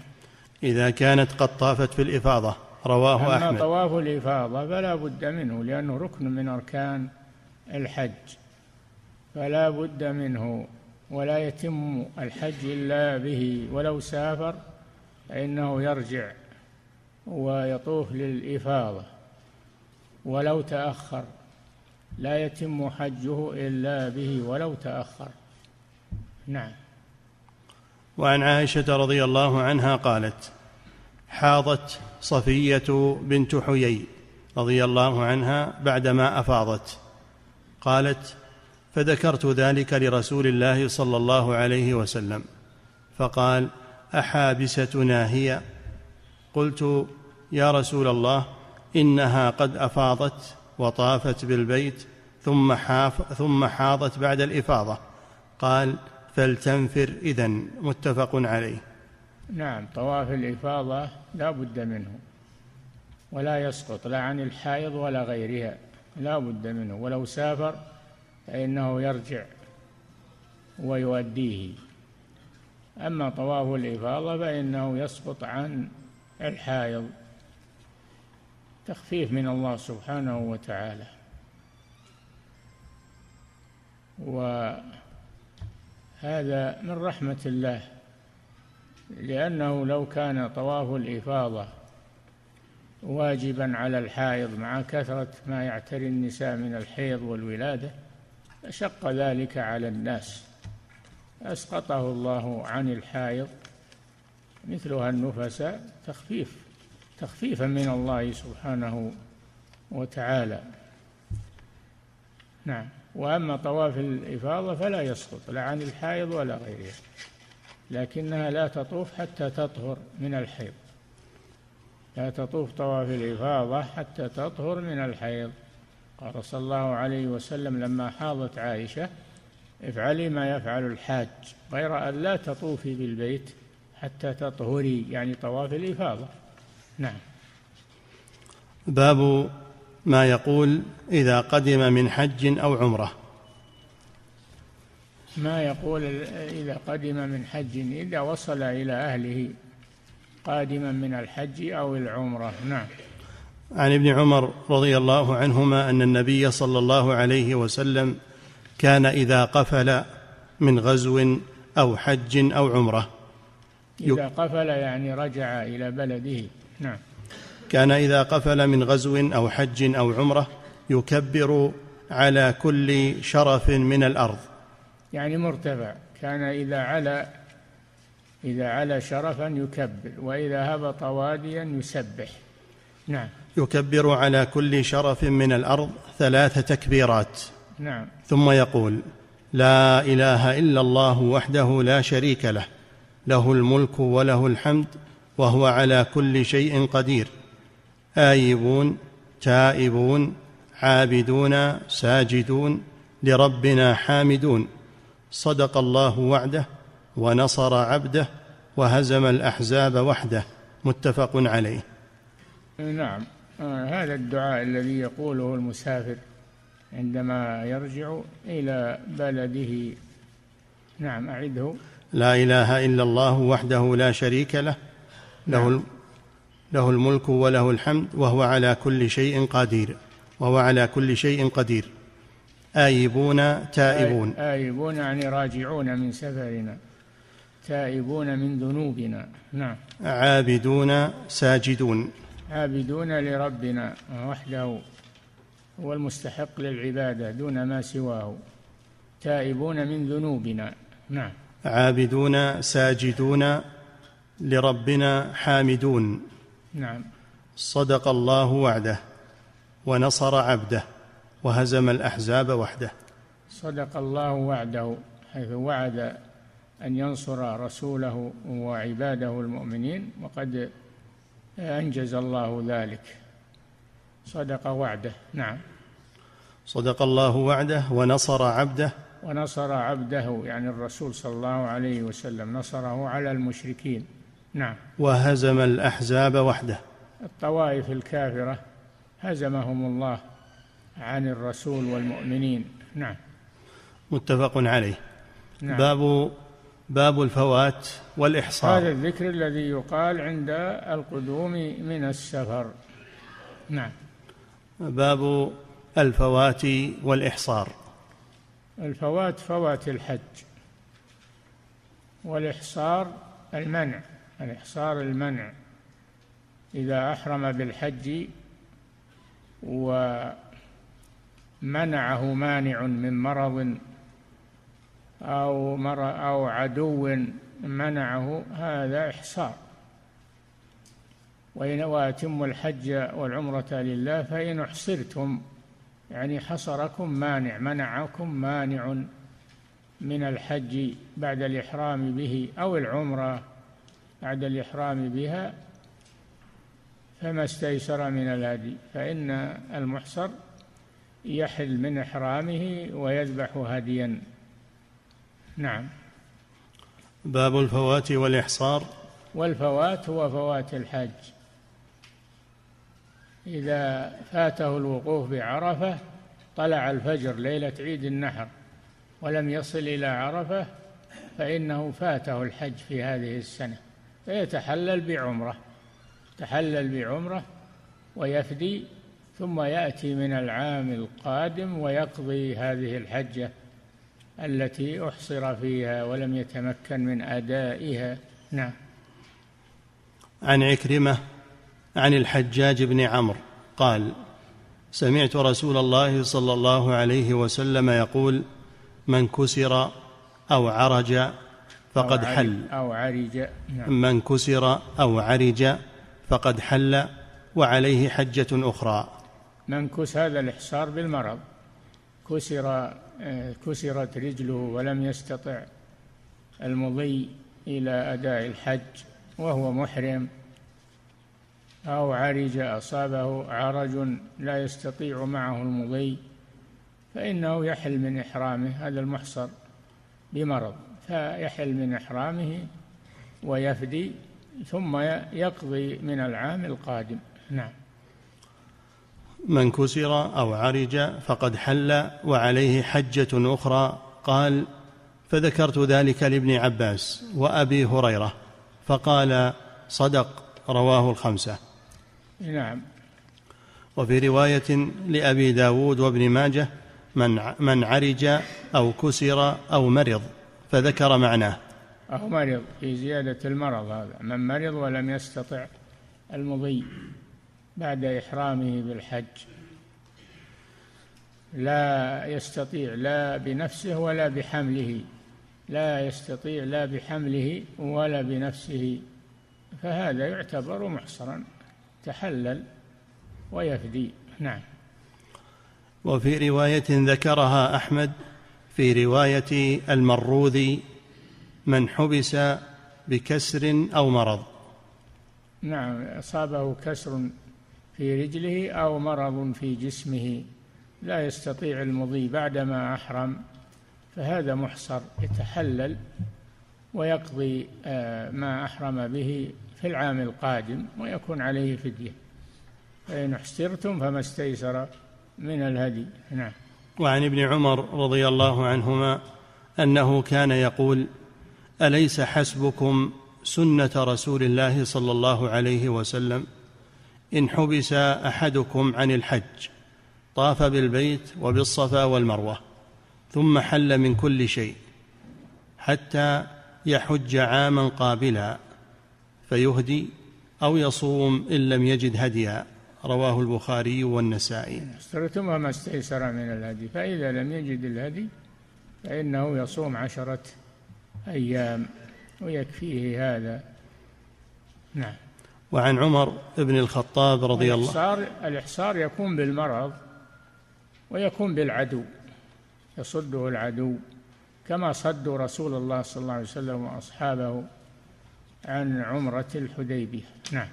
إذا كانت قد طافت في الإفاضة رواه أما أحمد. طواف الإفاضة فلا بد منه لأنه ركن من أركان الحج. فلا بد منه ولا يتم الحج إلا به. ولو سافر فإنه يرجع ويطوف للإفاضة. ولو تأخر. لا يتم حجه إلا به ولو تأخر. نعم. وعن عائشة رضي الله عنها قالت حاضت صفية بنت حيي رضي الله عنها بعدما أفاضت. قالت فذكرت ذلك لرسول الله صلى الله عليه وسلم. فقال أحابستنا هي؟ قلت يا رسول الله إنها قد أفاضت وطافت بالبيت ثم حاف ثم حاضت بعد الإفاضة. قال فلتنفر إذن متفق عليه. نعم طواف الإفاضة لا بد منه ولا يسقط لا عن الحائض ولا غيرها لا بد منه. ولو سافر فإنه يرجع ويؤديه. أما طواف الإفاضة فإنه يسقط عن الحائض. تخفيف من الله سبحانه وتعالى. وهذا من رحمة الله لأنه لو كان طواف الإفاضة واجبا على الحائض مع كثرة ما يعتري النساء من الحيض والولادة فشق ذلك على الناس. أسقطه الله عن الحائض مثلها النفساء تخفيف تخفيفا من الله سبحانه وتعالى. نعم. وأما طواف الإفاضة فلا يسقط لا عن الحائض ولا غيرها لكنها لا تطوف حتى تطهر من الحيض لا تطوف طواف الإفاضة حتى تطهر من الحيض. قال صلى الله عليه وسلم لما حاضت عائشة افعلي ما يفعل الحاج غير أن لا تطوفي بالبيت حتى تطهري يعني طواف الإفاضة. نعم. باب ما يقول إذا قدم من حج أو عمرة. ما يقول إذا قدم من حج إذا وصل إلى أهله قادما من الحج أو العمرة. نعم. عن ابن عمر رضي الله عنهما أن النبي صلى الله عليه وسلم كان إذا قفل من غزو أو حج أو عمرة. إذا قفل يعني رجع إلى بلده. نعم. كان إذا قفل من غزو أو حج أو عمرة يكبر على كل شرف من الأرض. يعني مرتفع. كان إذا علا إذا علا شرفا يكبر وإذا هبط واديا يسبح. نعم. يكبر على كل شرف من الأرض ثلاث تكبيرات. نعم. ثم يقول لا إله إلا الله وحده لا شريك له له الملك وله الحمد وهو على كل شيء قدير. آيبون تائبون عابدون ساجدون لربنا حامدون. صدق الله وعده ونصر عبده وهزم الأحزاب وحده. متفق عليه. نعم. آه هذا الدعاء الذي يقوله المسافر عندما يرجع إلى بلده. نعم أعده. لا إله إلا الله وحده لا شريك له. له نعم. له الملك وله الحمد وهو على كل شيء قدير وهو على كل شيء قدير. آيبون تائبون. آيبون يعني راجعون من سفرنا تائبون من ذنوبنا. نعم. عابدون ساجدون. عابدون لربنا وحده هو المستحق للعبادة دون ما سواه. تائبون من ذنوبنا. نعم. عابدون ساجدون لربنا حامدون. نعم. صدق الله وعده ونصر عبده وهزم الأحزاب وحده. صدق الله وعده حيث وعد أن ينصر رسوله وعباده المؤمنين وقد أنجز الله ذلك. صدق وعده. نعم. صدق الله وعده ونصر عبده. ونصر عبده يعني الرسول صلى الله عليه وسلم نصره على المشركين. نعم. وهزم الأحزاب وحده. الطوائف الكافرة هزمهم الله عن الرسول والمؤمنين. نعم. متفق عليه. نعم. باب باب الفوات والإحصار. هذا الذكر الذي يقال عند القدوم من السفر. نعم. باب الفوات والإحصار. الفوات فوات الحج. والإحصار المنع. الإحصار المنع إذا أحرم بالحج ومنعه مانع من مرض أو مر أو عدو منعه هذا إحصار. وإن وأتم الحج والعمرة لله فإن أحصرتم يعني حصركم مانع منعكم مانع من الحج بعد الإحرام به أو العمرة. بعد الإحرام بها فما استيسر من الهدي فإن المحصر يحل من إحرامه ويذبح هديا. نعم. باب الفوات والإحصار. والفوات هو فوات الحج. إذا فاته الوقوف بعرفة طلع الفجر ليلة عيد النحر ولم يصل إلى عرفة فإنه فاته الحج في هذه السنة. فيتحلل بعمرة. تحلل بعمرة ويفدي ثم يأتي من العام القادم ويقضي هذه الحجة التي أحصر فيها ولم يتمكن من أدائها. نعم. عن عكرمة عن الحجاج بن عمرو قال سمعت رسول الله صلى الله عليه وسلم يقول من كسر أو عرج فقد أو حل. أو عرج نعم. من كسر أو عرج فقد حل وعليه حجة أخرى. من كس هذا الإحصار بالمرض كسر آه، كسرت رجله ولم يستطع المضي إلى أداء الحج وهو محرم أو عرج أصابه عرج لا يستطيع معه المضي فإنه يحل من إحرامه هذا المحصر بمرض. فيحل من إحرامه ويفدي ثم يقضي من العام القادم. نعم. من كسر أو عرج فقد حل وعليه حجة أخرى. قال فذكرت ذلك لابن عباس وأبي هريرة فقال صدق رواه الخمسة. نعم. وفي رواية لأبي داود وابن ماجه من, من عرج أو كسر أو مرض. فذكر معناه. أو مرض في زيادة المرض هذا. من مرض ولم يستطع المضي بعد إحرامه بالحج. لا يستطيع لا بنفسه ولا بحمله. لا يستطيع لا بحمله ولا بنفسه. فهذا يعتبر محصرا. تحلل ويفدي. نعم. وفي رواية ذكرها أحمد في رواية المروذي من حبس بكسر أو مرض. نعم أصابه كسر في رجله أو مرض في جسمه. لا يستطيع المضي بعدما أحرم فهذا محصر يتحلل ويقضي آه، ما أحرم به في العام القادم ويكون عليه فدية. فإن احسرتم فما استيسر من الهدي. نعم. وعن ابن عمر رضي الله عنهما أنه كان يقول أليس حسبكم سنة رسول الله صلى الله عليه وسلم؟ إن حبس أحدكم عن الحج طاف بالبيت وبالصفا والمروة ثم حل من كل شيء حتى يحج عاما قابلا فيهدي أو يصوم إن لم يجد هديا. رواه البخاري والنسائي. اشترتم ما استيسر من الهدي. فإذا لم يجد الهدي فإنه يصوم عشرة أيام ويكفيه هذا. نعم. وعن عمر بن الخطاب رضي الله الإحصار الإحصار يكون بالمرض ويكون بالعدو. يصده العدو كما صدوا رسول الله صلى الله عليه وسلم وأصحابه عن عمرة الحديبية. نعم.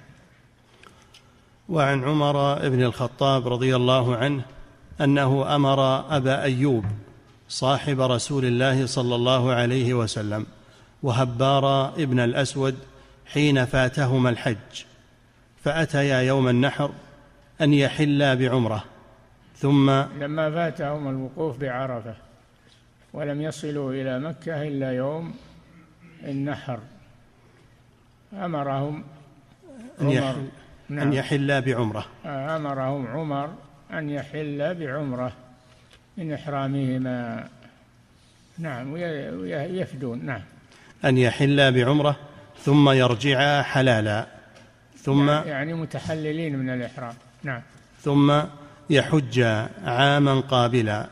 وعن عمر بن الخطاب رضي الله عنه أنه أمر أبا أيوب صاحب رسول الله صلى الله عليه وسلم وهبار ابن الأسود حين فاتهما الحج فأتيا يوم النحر أن يحلا بعمرة ثم لما فاتهم الوقوف بعرفة ولم يصلوا إلى مكة إلا يوم النحر أمرهم عمر نعم. أن يحل بعمرة. أمرهم عمر أن يحل بعمرة من إحرامهما. نعم ويفدون نعم. أن يحل بعمرة ثم يرجعا حلالا. ثم يعني متحللين من الإحرام. نعم. ثم يحج عاما قابلا.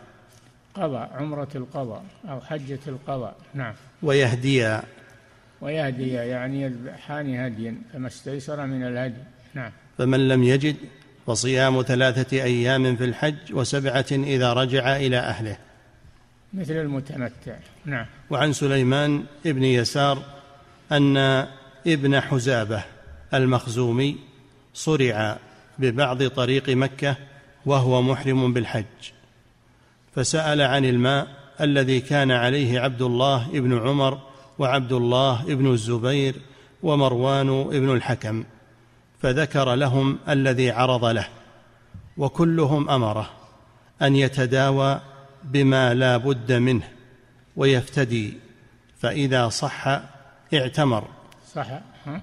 قضاء عمرة القضاء أو حجة القضاء. نعم. ويهديا. ويهدي يعني يذبحان هديا فما استيسر من الهدي. نعم. فمن لم يجد فصيام ثلاثة أيام في الحج وسبعة إذا رجع إلى أهله. مثل المتمتع. نعم. وعن سليمان ابن يسار أن ابن حزابة المخزومي صرع ببعض طريق مكة وهو محرم بالحج. فسأل عن الماء الذي كان عليه عبد الله ابن عمر وعبد الله ابن الزبير ومروان ابن الحكم. فذكر لهم الذي عرض له وكلهم أمره أن يتداوى بما لا بد منه ويفتدي فإذا صح اعتمر. صح. ها؟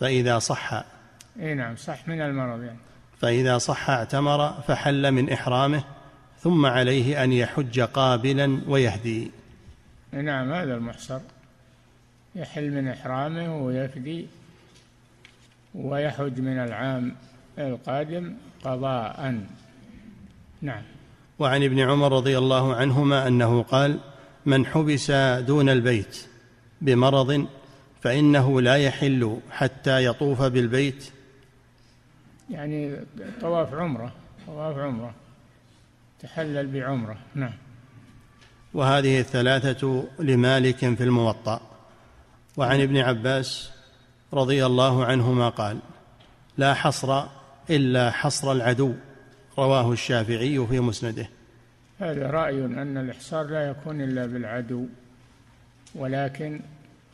فإذا صح. إي نعم صح من المرض يعني. فإذا صح اعتمر فحل من إحرامه ثم عليه أن يحج قابلا ويهدي. نعم هذا المحصر. يحل من إحرامه ويفدي. ويحج من العام القادم قضاء. نعم. وعن ابن عمر رضي الله عنهما أنه قال من حبس دون البيت بمرض فإنه لا يحل حتى يطوف بالبيت. يعني طواف عمرة طواف عمرة تحلل بعمرة. نعم. وهذه الثلاثة لمالك في الموطأ. وعن ابن عباس رضي الله عنهما قال لا حصر إلا حصر العدو. رواه الشافعي في مسنده. هذا رأي أن الإحصار لا يكون إلا بالعدو ولكن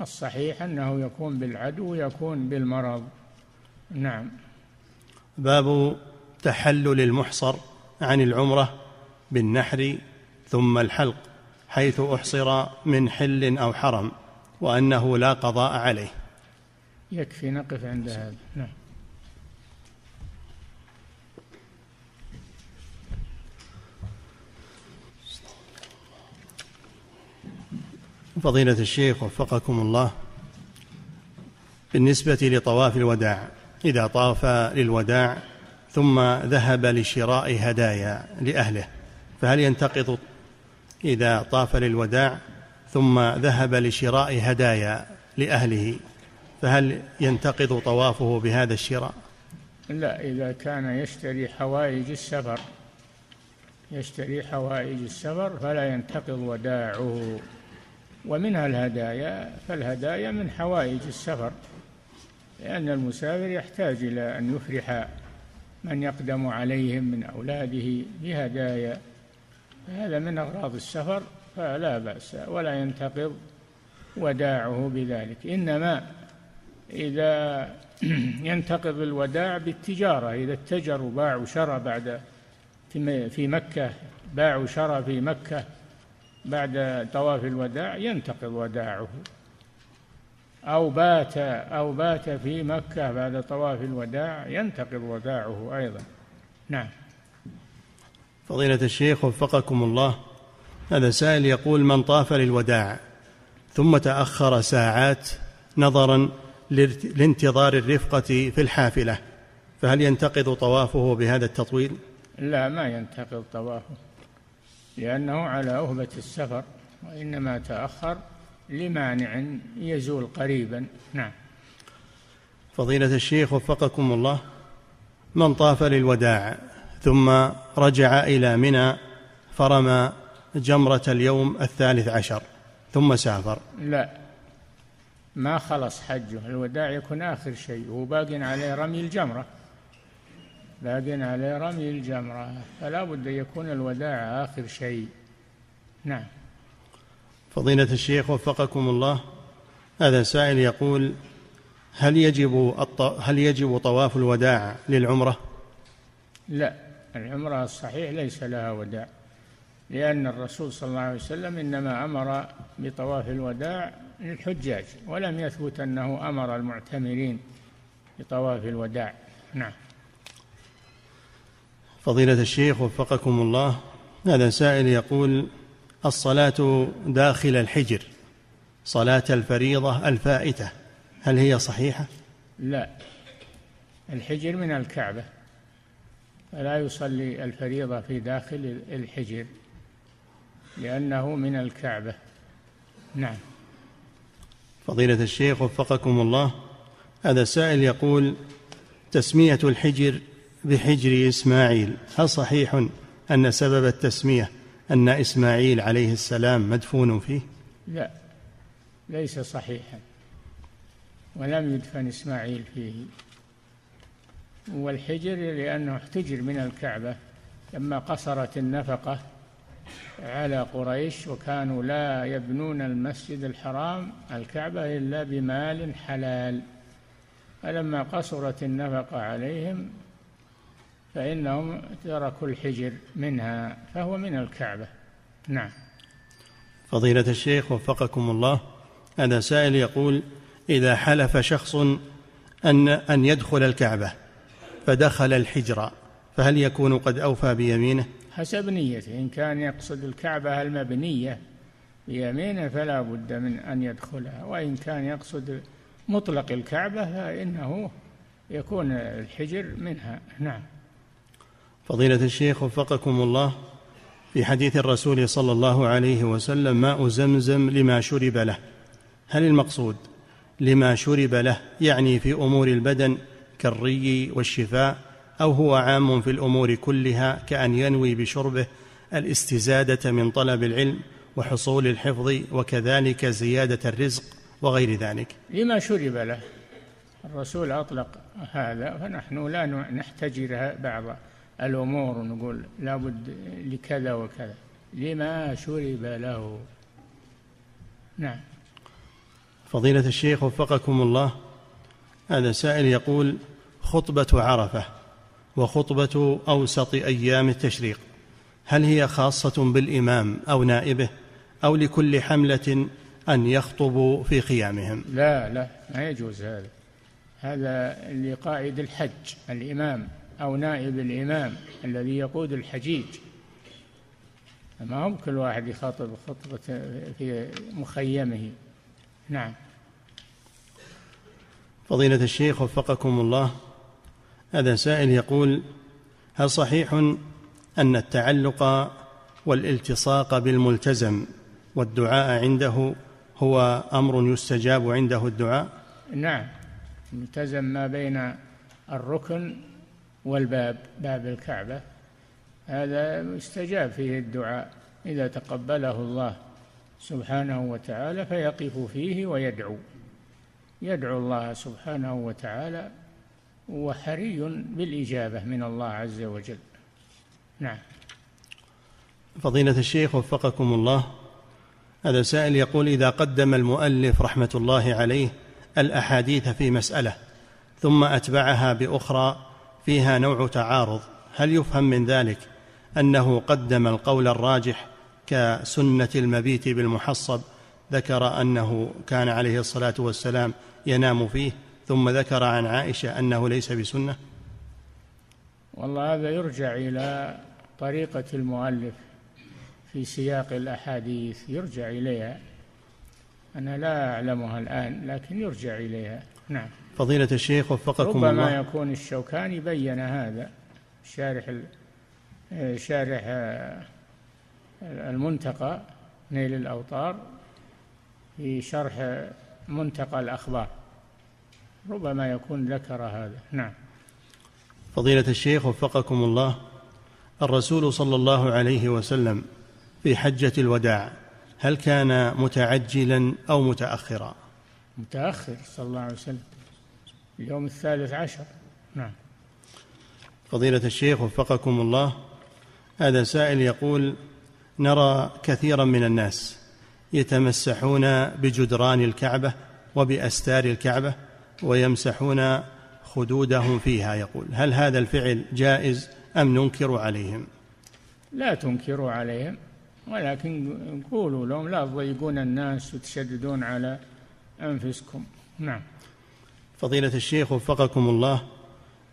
الصحيح أنه يكون بالعدو ويكون بالمرض. نعم. باب تحلل المحصر عن العمرة بالنحر ثم الحلق حيث أحصر من حل أو حرم وأنه لا قضاء عليه. يكفي نقف عند هذا. نعم. فضيلة الشيخ وفقكم الله. بالنسبة لطواف الوداع إذا طاف للوداع ثم ذهب لشراء هدايا لأهله فهل ينتقض إذا طاف للوداع ثم ذهب لشراء هدايا لأهله؟ فهل ينتقض طوافه بهذا الشراء؟ لا إذا كان يشتري حوائج السفر يشتري حوائج السفر فلا ينتقض وداعه. ومنها الهدايا فالهدايا من حوائج السفر لأن المسافر يحتاج إلى أن يفرح من يقدم عليهم من أولاده بهدايا. هذا من أغراض السفر فلا بأس ولا ينتقض وداعه بذلك. إنما إذا ينتقض الوداع بالتجارة. إذا اتجروا باعوا شرى بعد في مكة باعوا شرى في مكة بعد طواف الوداع ينتقض وداعه. أو بات أو بات في مكة بعد طواف الوداع ينتقض وداعه أيضا. نعم. فضيلة الشيخ وفقكم الله هذا سائل يقول من طاف للوداع ثم تأخر ساعات نظرا لانتظار الرفقة في الحافلة فهل ينتقض طوافه بهذا التطويل؟ لا ما ينتقض طوافه لأنه على أهبة السفر وإنما تأخر لمانع يزول قريبا. نعم. فضيلة الشيخ وفقكم الله من طاف للوداع ثم رجع إلى منى فرمى جمرة اليوم الثالث عشر ثم سافر. لا. ما خلص حجه. الوداع يكون آخر شيء. هو باق عليه رمي الجمرة. باق عليه رمي الجمرة. فلا بد يكون الوداع آخر شيء. نعم. فضيلة الشيخ وفقكم الله. هذا سائل يقول هل يجب هل يجب طواف الوداع للعمرة؟ لا. العمرة الصحيح ليس لها وداع. لأن الرسول صلى الله عليه وسلم إنما أمر بطواف الوداع للحجاج ولم يثبت أنه أمر المعتمرين بطواف الوداع. نعم. فضيلة الشيخ وفقكم الله هذا سائل يقول الصلاة داخل الحجر صلاة الفريضة الفائتة هل هي صحيحة؟ لا. الحجر من الكعبة. فلا يصلي الفريضة في داخل الحجر لأنه من الكعبة. نعم. فضيلة الشيخ وفقكم الله هذا سائل يقول تسمية الحجر بحجر إسماعيل هل صحيح أن سبب التسمية أن إسماعيل عليه السلام مدفون فيه؟ لا ليس صحيحا ولم يدفن إسماعيل فيه. والحجر لأنه احتجر من الكعبة لما قصرت النفقة على قريش وكانوا لا يبنون المسجد الحرام الكعبة إلا بمال حلال. فلما قصرت النفقة عليهم فإنهم تركوا الحجر منها فهو من الكعبة. نعم. فضيلة الشيخ وفقكم الله هذا سائل يقول إذا حلف شخص أن أن يدخل الكعبة فدخل الحجر فهل يكون قد أوفى بيمينه؟ حسب نيته. إن كان يقصد الكعبة المبنية بيمينه فلا بد من أن يدخلها. وإن كان يقصد مطلق الكعبة فإنه يكون الحجر منها. نعم. فضيلة الشيخ وفقكم الله في حديث الرسول صلى الله عليه وسلم ماء زمزم لما شرب له. هل المقصود لما شرب له يعني في أمور البدن كالري والشفاء أو هو عام في الأمور كلها كأن ينوي بشربه الاستزادة من طلب العلم وحصول الحفظ وكذلك زيادة الرزق وغير ذلك. لما شرب له؟ الرسول أطلق هذا فنحن لا نحتجر بعض الأمور ونقول لابد لكذا وكذا. لما شرب له؟ نعم. فضيلة الشيخ وفقكم الله هذا سائل يقول خطبة عرفة. وخطبة أوسط أيام التشريق. هل هي خاصة بالإمام أو نائبه أو لكل حملة أن يخطبوا في خيامهم لا لا ما يجوز هذا. هذا لقائد الحج الإمام أو نائب الإمام الذي يقود الحجيج. ما هم كل واحد يخاطب خطبة في مخيمه. نعم. فضيلة الشيخ وفقكم الله هذا سائل يقول هل صحيح أن التعلق والالتصاق بالملتزم والدعاء عنده هو أمر يستجاب عنده الدعاء؟ نعم. الملتزم ما بين الركن والباب باب الكعبة. هذا يستجاب فيه الدعاء إذا تقبله الله سبحانه وتعالى فيقف فيه ويدعو. يدعو الله سبحانه وتعالى وحري بالإجابة من الله عز وجل. نعم. فضيلة الشيخ وفقكم الله هذا سائل يقول إذا قدم المؤلف رحمة الله عليه الأحاديث في مسألة ثم أتبعها بأخرى فيها نوع تعارض هل يفهم من ذلك أنه قدم القول الراجح كسنة المبيت بالمحصب ذكر أنه كان عليه الصلاة والسلام ينام فيه ثم ذكر عن عائشة أنه ليس بسنة؟ والله هذا يرجع إلى طريقة المؤلف في سياق الأحاديث يرجع إليها. أنا لا أعلمها الآن لكن يرجع إليها. نعم. فضيلة الشيخ وفقكم ربما الله. ربما يكون الشوكاني بين هذا شارح شارح المنتقى نيل الأوطار في شرح منتقى الأخبار. ربما يكون ذكر هذا. نعم. فضيلة الشيخ وفقكم الله الرسول صلى الله عليه وسلم في حجة الوداع هل كان متعجلا أو متأخرا؟ متأخر صلى الله عليه وسلم. اليوم الثالث عشر. نعم. فضيلة الشيخ وفقكم الله هذا سائل يقول نرى كثيرا من الناس يتمسحون بجدران الكعبة وبأستار الكعبة. ويمسحون خدودهم فيها يقول. هل هذا الفعل جائز أم ننكر عليهم؟ لا تنكروا عليهم ولكن قولوا لهم لا تضيقون الناس وتشددون على أنفسكم. نعم. فضيلة الشيخ وفقكم الله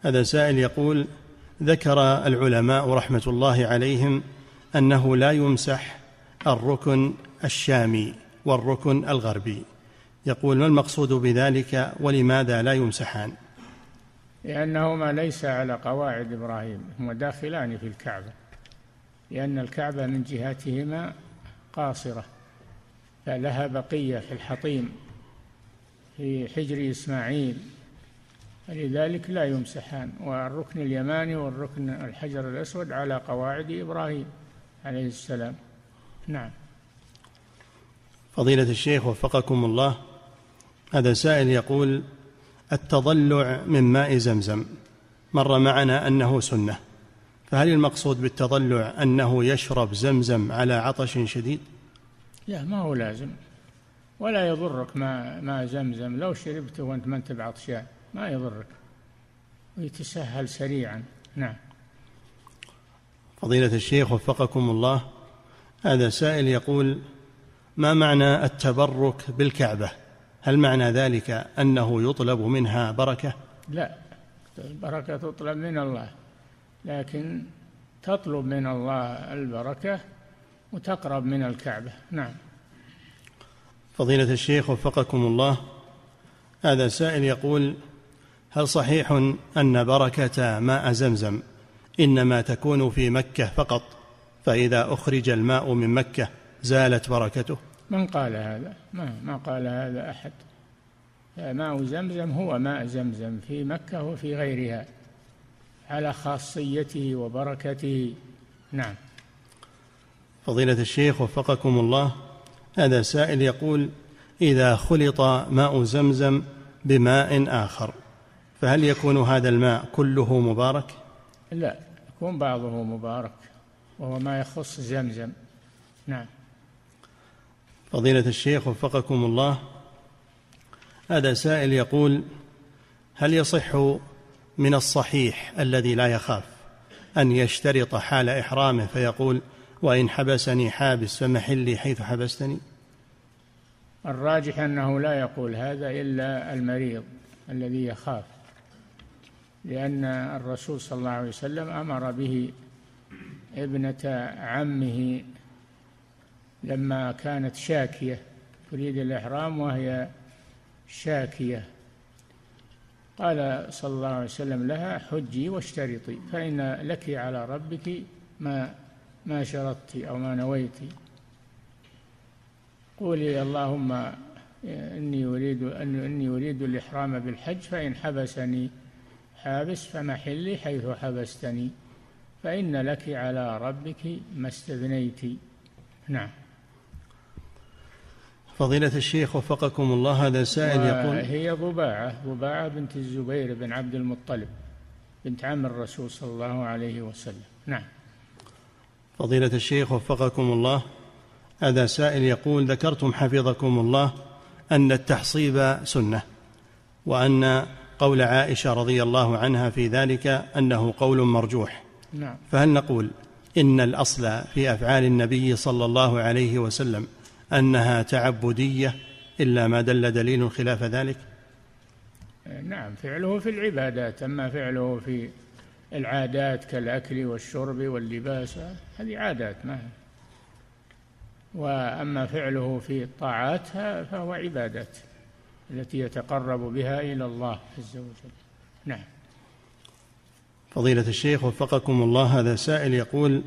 هذا سائل يقول ذكر العلماء رحمة الله عليهم أنه لا يمسح الركن الشامي والركن الغربي. يقول ما المقصود بذلك ولماذا لا يمسحان؟ لأنهما ليس على قواعد إبراهيم هما داخلان في الكعبة. لأن الكعبة من جهتهما قاصرة فلها بقية في الحطيم في حجر إسماعيل. لذلك لا يمسحان. والركن اليماني والركن الحجر الأسود على قواعد إبراهيم عليه السلام. نعم. فضيلة الشيخ وفقكم الله هذا سائل يقول التضلع من ماء زمزم. مر معنا أنه سنة. فهل المقصود بالتضلع أنه يشرب زمزم على عطش شديد؟ لا ما هو لازم. ولا يضرك ما ما زمزم. لو شربته وأنت ما أنت بعطشان ما يضرك. ويتسهل سريعا. نعم. فضيلة الشيخ وفقكم الله هذا سائل يقول ما معنى التبرك بالكعبة؟ هل معنى ذلك أنه يطلب منها بركة؟ لا البركة تطلب من الله لكن تطلب من الله البركة وتقرب من الكعبة. نعم. فضيلة الشيخ وفقكم الله هذا سائل يقول هل صحيح أن بركة ماء زمزم إنما تكون في مكة فقط فإذا أخرج الماء من مكة زالت بركته؟ من قال هذا؟ ما, ما قال هذا أحد. ماء زمزم هو ماء زمزم في مكة وفي غيرها على خاصيته وبركته. نعم. فضيلة الشيخ وفقكم الله هذا سائل يقول إذا خلط ماء زمزم بماء آخر فهل يكون هذا الماء كله مبارك؟ لا يكون بعضه مبارك وهو ما يخص زمزم. نعم. فضيلة الشيخ وفقكم الله. هذا سائل يقول هل يصح من الصحيح الذي لا يخاف أن يشترط حال إحرامه فيقول وإن حبسني حابس فمحلي حيث حبستني؟ الراجح أنه لا يقول هذا إلا المريض الذي يخاف لأن الرسول صلى الله عليه وسلم أمر به ابنة عمه لما كانت شاكية تريد الإحرام وهي شاكية. قال صلى الله عليه وسلم لها حجي واشترطي فإن لك على ربك ما ما شرطت أو ما نويت. قولي اللهم إني أريد أن إني أريد الإحرام بالحج فإن حبسني حابس فمحلي حيث حبستني فإن لك على ربك ما استثنيت. نعم. فضيلة الشيخ وفقكم الله هذا سائل يقول هي ضباعة ضباعة بنت الزبير بن عبد المطلب بنت عم الرسول صلى الله عليه وسلم. نعم. فضيلة الشيخ وفقكم الله هذا سائل يقول ذكرتم حفظكم الله أن التحصيب سنة وأن قول عائشة رضي الله عنها في ذلك أنه قول مرجوح. نعم. فهل نقول إن الأصل في أفعال النبي صلى الله عليه وسلم أنها تعبدية إلا ما دل دليل خلاف ذلك؟ نعم فعله في العبادات أما فعله في العادات كالأكل والشرب واللباس هذه عادات ما وأما فعله في الطاعات فهو عبادات التي يتقرب بها إلى الله عز وجل. نعم. فضيلة الشيخ وفقكم الله هذا سائل يقول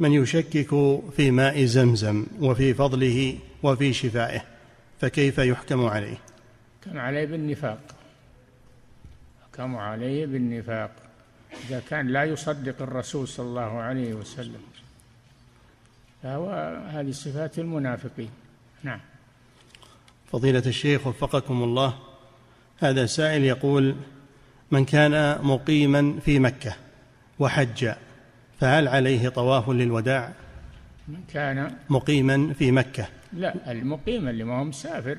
من يشكك في ماء زمزم وفي فضله وفي شفائه فكيف يحكم عليه؟ يحكم عليه بالنفاق. يحكم عليه بالنفاق. إذا كان لا يصدق الرسول صلى الله عليه وسلم فهو هذه صفات المنافقين. نعم. فضيلة الشيخ وفقكم الله هذا سائل يقول من كان مقيما في مكة وحج فهل عليه طواف للوداع من كان مقيما في مكة؟ لا المقيم اللي ما هو مسافر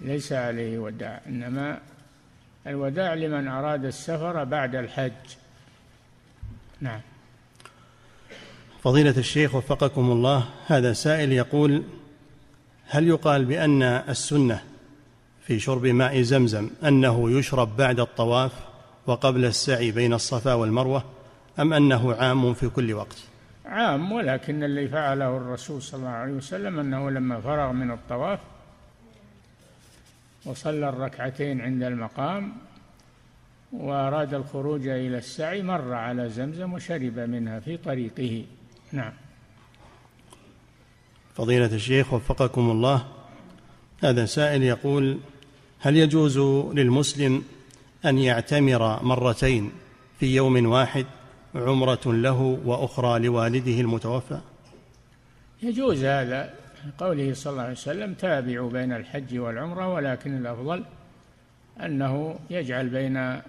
ليس عليه وداع إنما الوداع لمن أراد السفر بعد الحج. نعم. فضيلة الشيخ وفقكم الله هذا سائل يقول هل يقال بأن السنة في شرب ماء زمزم أنه يشرب بعد الطواف وقبل السعي بين الصفا والمروة؟ أم أنه عام في كل وقت؟ عام ولكن الذي فعله الرسول صلى الله عليه وسلم أنه لما فرغ من الطواف وصلى الركعتين عند المقام وأراد الخروج إلى السعي مر على زمزم وشرب منها في طريقه. نعم. فضيلة الشيخ وفقكم الله هذا سائل يقول هل يجوز للمسلم أن يعتمر مرتين في يوم واحد؟ عمرة له وأخرى لوالده المتوفى؟ يجوز هذا. قوله صلى الله عليه وسلم تابعوا بين الحج والعمرة ولكن الأفضل أنه يجعل بين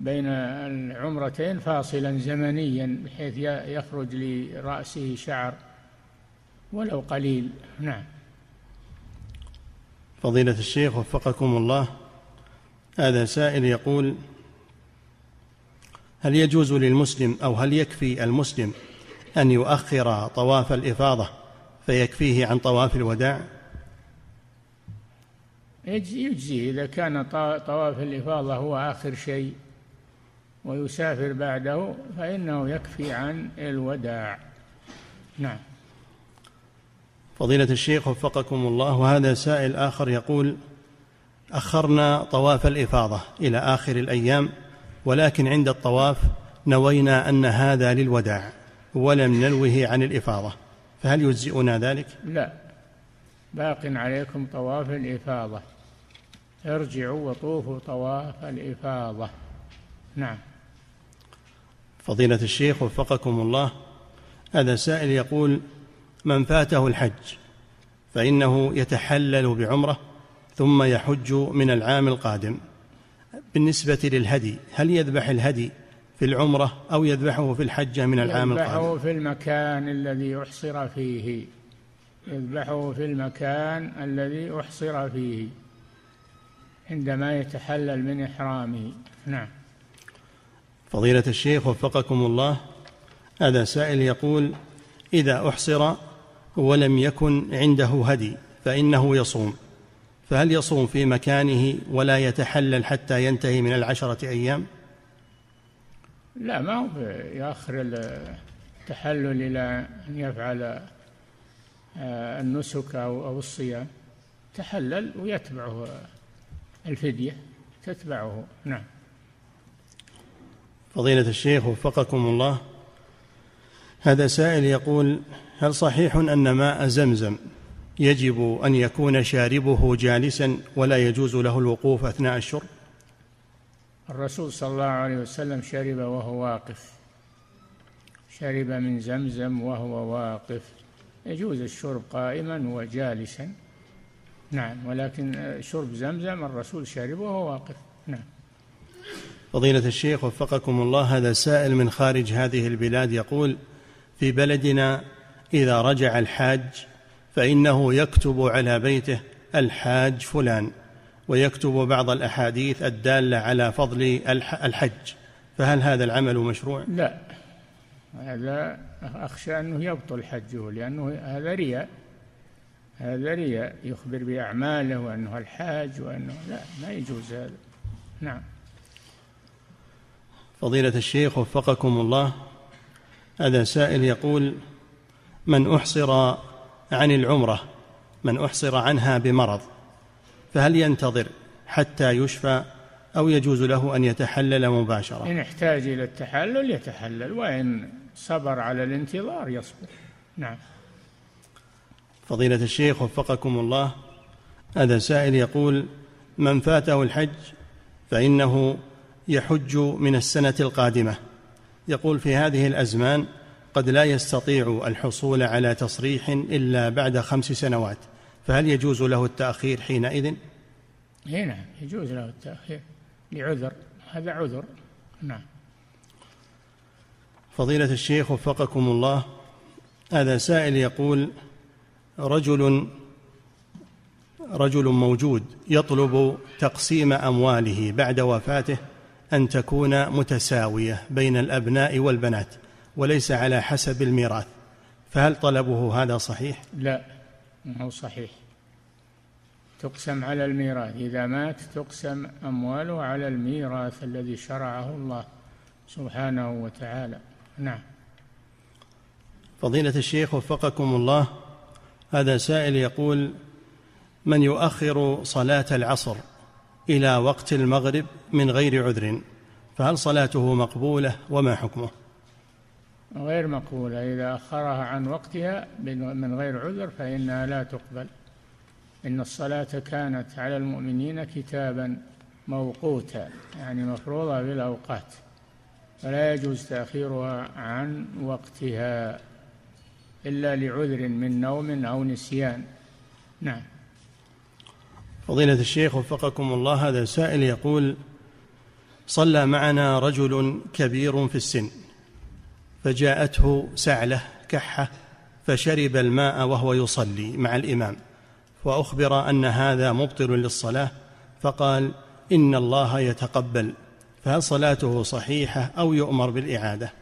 بين العمرتين فاصلا زمنيا بحيث يخرج لرأسه شعر ولو قليل. نعم. فضيلة الشيخ وفقكم الله هذا سائل يقول هل يجوز للمسلم أو هل يكفي المسلم أن يؤخر طواف الإفاضة فيكفيه عن طواف الوداع؟ يجزي إذا كان طواف الإفاضة هو آخر شيء ويسافر بعده فإنه يكفي عن الوداع. نعم. فضيلة الشيخ وفقكم الله وهذا سائل آخر يقول أخرنا طواف الإفاضة إلى آخر الأيام ولكن عند الطواف نوينا أن هذا للوداع ولم ننوه عن الإفاضة. فهل يجزئنا ذلك؟ لا. باق عليكم طواف الإفاضة. ارجعوا وطوفوا طواف الإفاضة. نعم. فضيلة الشيخ وفقكم الله هذا سائل يقول من فاته الحج فإنه يتحلل بعمرة ثم يحج من العام القادم. بالنسبة للهدي هل يذبح الهدي في العمرة أو يذبحه في الحجة من العام القادم؟ يذبحه في المكان الذي أحصر فيه. يذبحه في المكان الذي أحصر فيه. عندما يتحلل من إحرامه. نعم. فضيلة الشيخ وفقكم الله هذا سائل يقول إذا أحصر ولم يكن عنده هدي فإنه يصوم. فهل يصوم في مكانه ولا يتحلل حتى ينتهي من العشرة أيام؟ لا ما هو يأخر التحلل إلى أن يفعل آه، النسك أو الصيام. تحلل ويتبعه الفدية. تتبعه نعم. فضيلة الشيخ وفقكم الله هذا سائل يقول هل صحيح أن ماء زمزم يجب أن يكون شاربه جالسا ولا يجوز له الوقوف أثناء الشرب. الرسول صلى الله عليه وسلم شرب وهو واقف. شرب من زمزم وهو واقف. يجوز الشرب قائما وجالسا. نعم ولكن شرب زمزم الرسول شرب وهو واقف. نعم. فضيلة الشيخ وفقكم الله هذا سائل من خارج هذه البلاد يقول في بلدنا إذا رجع الحاج فإنه يكتب على بيته الحاج فلان ويكتب بعض الأحاديث الدالة على فضل الحج. فهل هذا العمل مشروع؟ لا هذا أخشى أنه يبطل حجه لأنه هذا رياء. هذا رياء يخبر بأعماله وأنه الحاج وأنه لا ما يجوز هذا. نعم. فضيلة الشيخ وفقكم الله هذا سائل يقول من أحصر عن العمرة من أحصر عنها بمرض فهل ينتظر حتى يشفى أو يجوز له أن يتحلل مباشرة؟ إن احتاج إلى التحلل يتحلل وإن صبر على الانتظار يصبر. نعم. فضيلة الشيخ وفقكم الله هذا سائل يقول من فاته الحج فإنه يحج من السنة القادمة. يقول في هذه الأزمان قد لا يستطيع الحصول على تصريح إلا بعد خمس سنوات فهل يجوز له التأخير حينئذ؟ نعم يجوز له التأخير لعذر هذا عذر نعم فضيلة الشيخ وفقكم الله هذا سائل يقول رجل رجل موجود يطلب تقسيم أمواله بعد وفاته أن تكون متساوية بين الأبناء والبنات وليس على حسب الميراث. فهل طلبه هذا صحيح؟ لا ما هو صحيح. تقسم على الميراث. إذا مات تقسم أمواله على الميراث الذي شرعه الله سبحانه وتعالى. نعم. فضيلة الشيخ وفقكم الله هذا سائل يقول من يؤخر صلاة العصر إلى وقت المغرب من غير عذر؟ فهل صلاته مقبولة وما حكمه؟ غير مقبولة. إذا أخرها عن وقتها من غير عذر فإنها لا تقبل. إن الصلاة كانت على المؤمنين كتابا موقوتا يعني مفروضة بالأوقات. فلا يجوز تأخيرها عن وقتها إلا لعذر من نوم أو نسيان. نعم. فضيلة الشيخ وفقكم الله هذا سائل يقول صلى معنا رجل كبير في السن. فجاءته سعلة كحة فشرب الماء وهو يصلي مع الإمام وأخبر أن هذا مبطل للصلاة فقال إن الله يتقبل فهل صلاته صحيحة أو يؤمر بالإعادة؟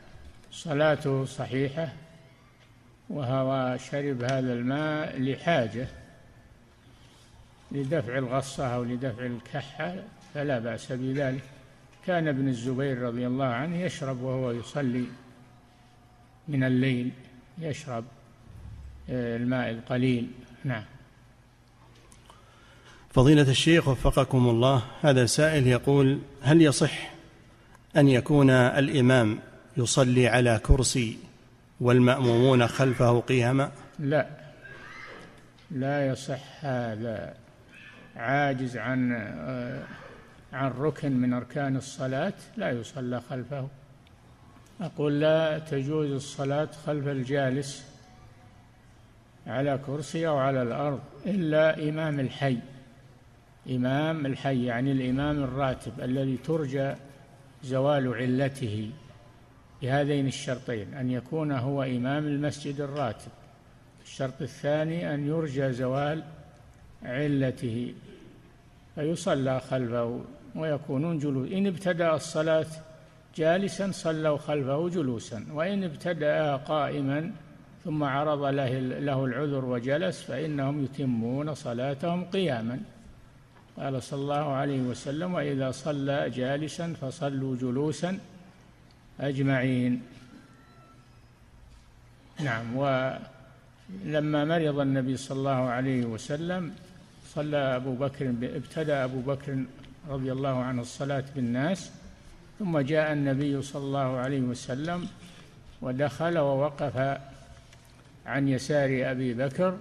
صلاته صحيحة وهو شرب هذا الماء لحاجة لدفع الغصة أو لدفع الكحة فلا بأس بذلك. كان ابن الزبير رضي الله عنه يشرب وهو يصلي. من الليل يشرب آه، الماء القليل. نعم. فضيلة الشيخ وفقكم الله هذا سائل يقول هل يصح أن يكون الإمام يصلي على كرسي والمأمومون خلفه قياما؟ لا. لا يصح هذا. عاجز عن آه، عن ركن من أركان الصلاة لا يصلى خلفه. أقول لا تجوز الصلاة خلف الجالس على كرسي أو على الأرض إلا إمام الحي. إمام الحي يعني الإمام الراتب الذي ترجى زوال علته. بهذين الشرطين أن يكون هو إمام المسجد الراتب. الشرط الثاني أن يرجى زوال علته. فيصلى خلفه ويكونون جلوس. إن ابتدأ الصلاة جالسا صلوا خلفه جلوسا وإن ابتدأ قائما ثم عرض له, له العذر وجلس فإنهم يتمون صلاتهم قياما. قال صلى الله عليه وسلم وإذا صلى جالسا فصلوا جلوسا أجمعين. نعم ولما مرض النبي صلى الله عليه وسلم صلى أبو بكر ابتدأ أبو بكر رضي الله عنه الصلاة بالناس ثم جاء النبي صلى الله عليه وسلم ودخل ووقف عن يسار أبي بكر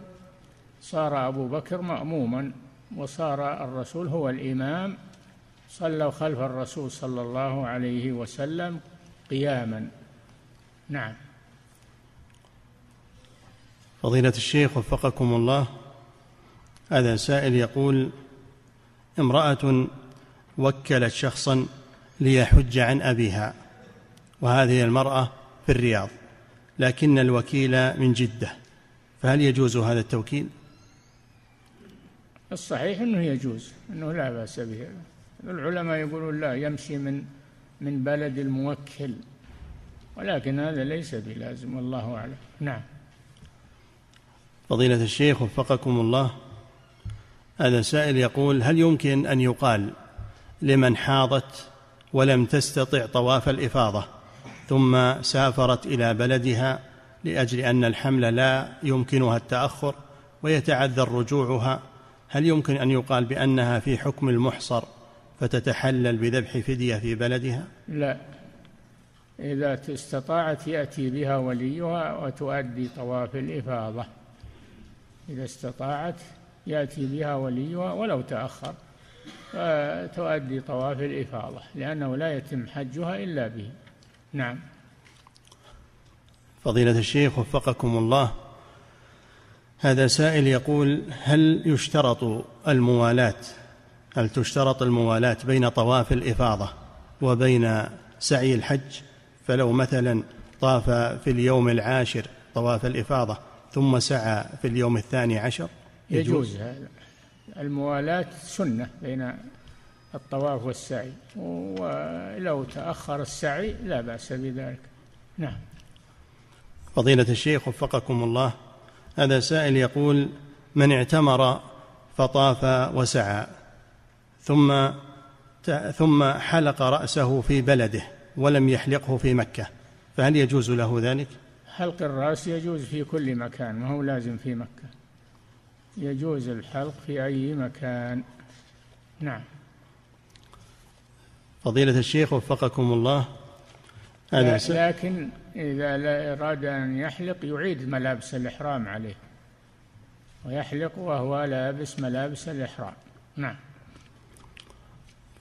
صار أبو بكر مأموما وصار الرسول هو الإمام صلوا خلف الرسول صلى الله عليه وسلم قياما. نعم. فضيلة الشيخ وفقكم الله هذا سائل يقول امرأة وكلت شخصا ليحج عن أبيها وهذه المرأة في الرياض لكن الوكيل من جدة. فهل يجوز هذا التوكيل؟ الصحيح أنه يجوز أنه لا بأس به. العلماء يقولون لا يمشي من من بلد الموكل ولكن هذا ليس بلازم والله أعلم. نعم. فضيلة الشيخ وفقكم الله هذا سائل يقول هل يمكن أن يقال لمن حاضت ولم تستطع طواف الإفاضة ثم سافرت إلى بلدها لأجل أن الحمل لا يمكنها التأخر ويتعذر رجوعها. هل يمكن أن يقال بأنها في حكم المحصر فتتحلل بذبح فدية في بلدها؟ لا. إذا استطاعت يأتي بها وليها وتؤدي طواف الإفاضة. إذا استطاعت يأتي بها وليها ولو تأخر. فتؤدي طواف الإفاضة لأنه لا يتم حجها إلا به. نعم. فضيلة الشيخ وفقكم الله هذا سائل يقول هل يشترط الموالاة هل تشترط الموالاة بين طواف الإفاضة وبين سعي الحج؟ فلو مثلا طاف في اليوم العاشر طواف الإفاضة ثم سعى في اليوم الثاني عشر يجوز, يجوز هذا. الموالاة سنة بين الطواف والسعي. ولو تأخر السعي لا بأس بذلك. نعم. فضيلة الشيخ وفقكم الله هذا سائل يقول من اعتمر فطاف وسعى ثم ثم حلق رأسه في بلده ولم يحلقه في مكة فهل يجوز له ذلك؟ حلق الرأس يجوز في كل مكان ما هو لازم في مكة. يجوز الحلق في أي مكان. نعم. فضيلة الشيخ وفقكم الله. هذا لكن إذا لا أراد أن يحلق يعيد ملابس الإحرام عليه. ويحلق وهو لابس ملابس الإحرام. نعم.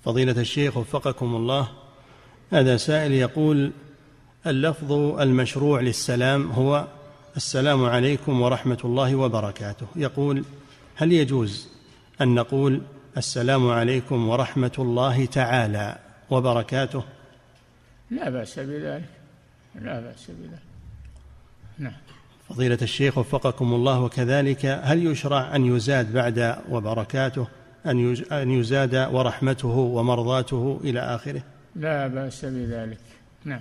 فضيلة الشيخ وفقكم الله. هذا سائل يقول اللفظ المشروع للسلام هو السلام عليكم ورحمة الله وبركاته. يقول هل يجوز أن نقول السلام عليكم ورحمة الله تعالى وبركاته؟ لا بأس بذلك. لا بأس بذلك. نعم. فضيلة الشيخ وفقكم الله وكذلك هل يشرع أن يزاد بعد وبركاته أن يزاد ورحمته ومرضاته إلى آخره؟ لا بأس بذلك. نعم.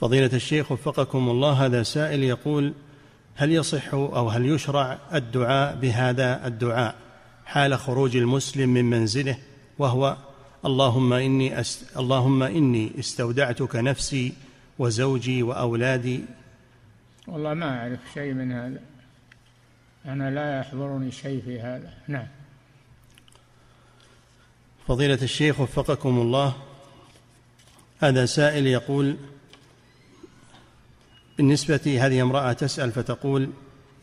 فضيلة الشيخ وفقكم الله هذا سائل يقول هل يصح أو هل يشرع الدعاء بهذا الدعاء حال خروج المسلم من منزله؟ وهو اللهم إني أست اللهم إني استودعتك نفسي وزوجي وأولادي. والله ما أعرف شيء من هذا. أنا لا يحضرني شيء في هذا. نعم. فضيلة الشيخ وفقكم الله هذا سائل يقول بالنسبة هذه امرأة تسأل فتقول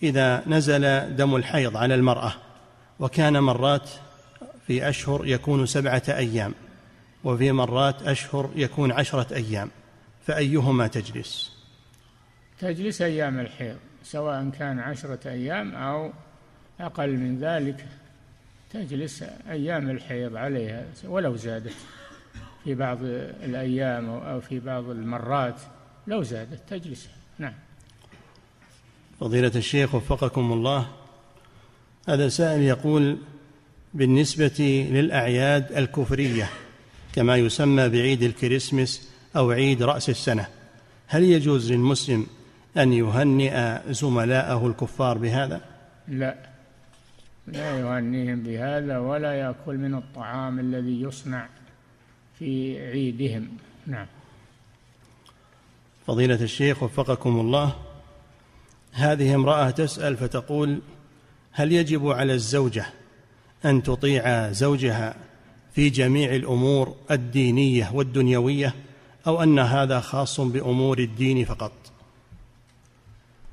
إذا نزل دم الحيض على المرأة وكان مرات في أشهر يكون سبعة أيام وفي مرات أشهر يكون عشرة أيام فأيهما تجلس؟ تجلس أيام الحيض سواء كان عشرة أيام أو أقل من ذلك تجلس أيام الحيض عليها ولو زادت. في بعض الأيام أو في بعض المرات لو زادت تجلس. نعم. فضيلة الشيخ وفقكم الله هذا سائل يقول بالنسبة للأعياد الكفرية كما يسمى بعيد الكريسماس أو عيد رأس السنة هل يجوز للمسلم أن يهنئ زملائه الكفار بهذا؟ لا. لا يهنيهم بهذا ولا يأكل من الطعام الذي يصنع في عيدهم. نعم. فضيلة الشيخ وفقكم الله هذه امرأة تسأل فتقول هل يجب على الزوجة أن تطيع زوجها في جميع الأمور الدينية والدنيوية أو أن هذا خاص بأمور الدين فقط؟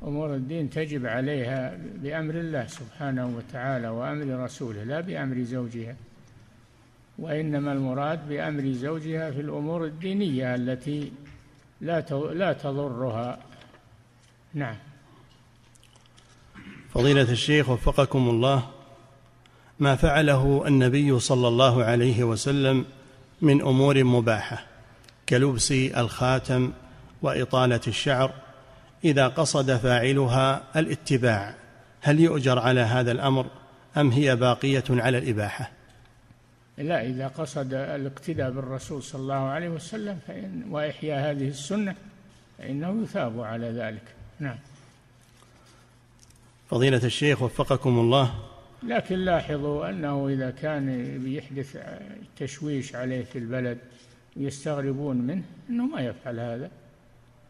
أمور الدين تجب عليها بأمر الله سبحانه وتعالى وأمر رسوله لا بأمر زوجها. وإنما المراد بأمر زوجها في الأمور الدينية التي لا لا تضرها. نعم. فضيلة الشيخ وفقكم الله ما فعله النبي صلى الله عليه وسلم من أمور مباحة كلبس الخاتم وإطالة الشعر إذا قصد فاعلها الاتباع هل يؤجر على هذا الأمر أم هي باقية على الإباحة؟ لا إذا قصد الاقتداء بالرسول صلى الله عليه وسلم فإن وإحياء هذه السنة فإنه يثاب على ذلك. نعم. فضيلة الشيخ وفقكم الله. لكن لاحظوا أنه إذا كان يحدث تشويش عليه في البلد ويستغربون منه أنه ما يفعل هذا.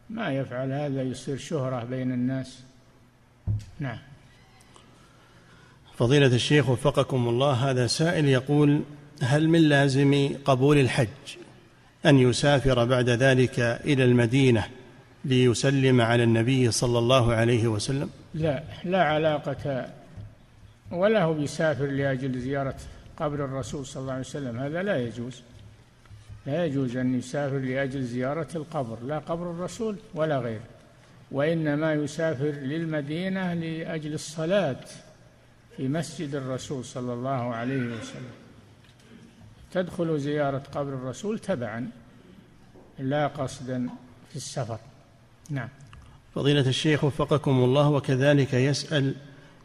ما يفعل هذا يصير شهرة بين الناس. نعم. فضيلة الشيخ وفقكم الله. هذا سائل يقول هل من لازم قبول الحج أن يسافر بعد ذلك إلى المدينة ليسلم على النبي صلى الله عليه وسلم؟ لا لا علاقة ولا هو يسافر لأجل زيارة قبر الرسول صلى الله عليه وسلم. هذا لا يجوز. لا يجوز أن يسافر لأجل زيارة القبر لا قبر الرسول ولا غيره. وإنما يسافر للمدينة لأجل الصلاة في مسجد الرسول صلى الله عليه وسلم. تدخل زيارة قبر الرسول تبعا لا قصدا في السفر. نعم. فضيلة الشيخ وفقكم الله وكذلك يسأل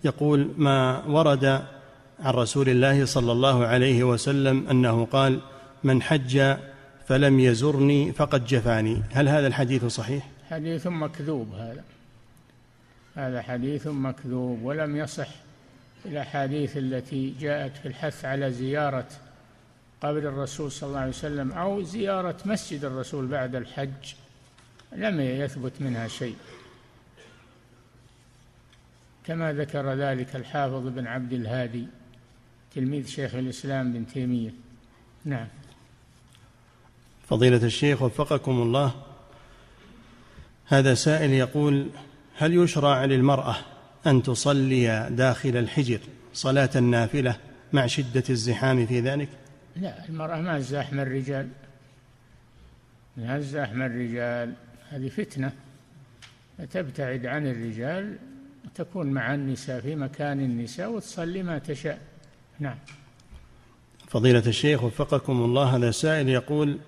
يقول ما ورد عن رسول الله صلى الله عليه وسلم أنه قال من حج فلم يزرني فقد جفاني هل هذا الحديث صحيح؟ حديث مكذوب هذا. هذا حديث مكذوب ولم يصح الأحاديث التي جاءت في الحث على زيارة قبر الرسول صلى الله عليه وسلم أو زيارة مسجد الرسول بعد الحج لم يثبت منها شيء. كما ذكر ذلك الحافظ بن عبد الهادي تلميذ شيخ الإسلام بن تيمية. نعم. فضيلة الشيخ وفقكم الله هذا سائل يقول هل يشرع للمرأة أن تصلي داخل الحجر صلاة النافلة مع شدة الزحام في ذلك؟ لا المرأة ما تزاحم الرجال. ما تزاحم الرجال. هذه فتنة. تبتعد عن الرجال وتكون مع النساء في مكان النساء وتصلي ما تشاء. نعم. فضيلة الشيخ وفقكم الله هذا سائل يقول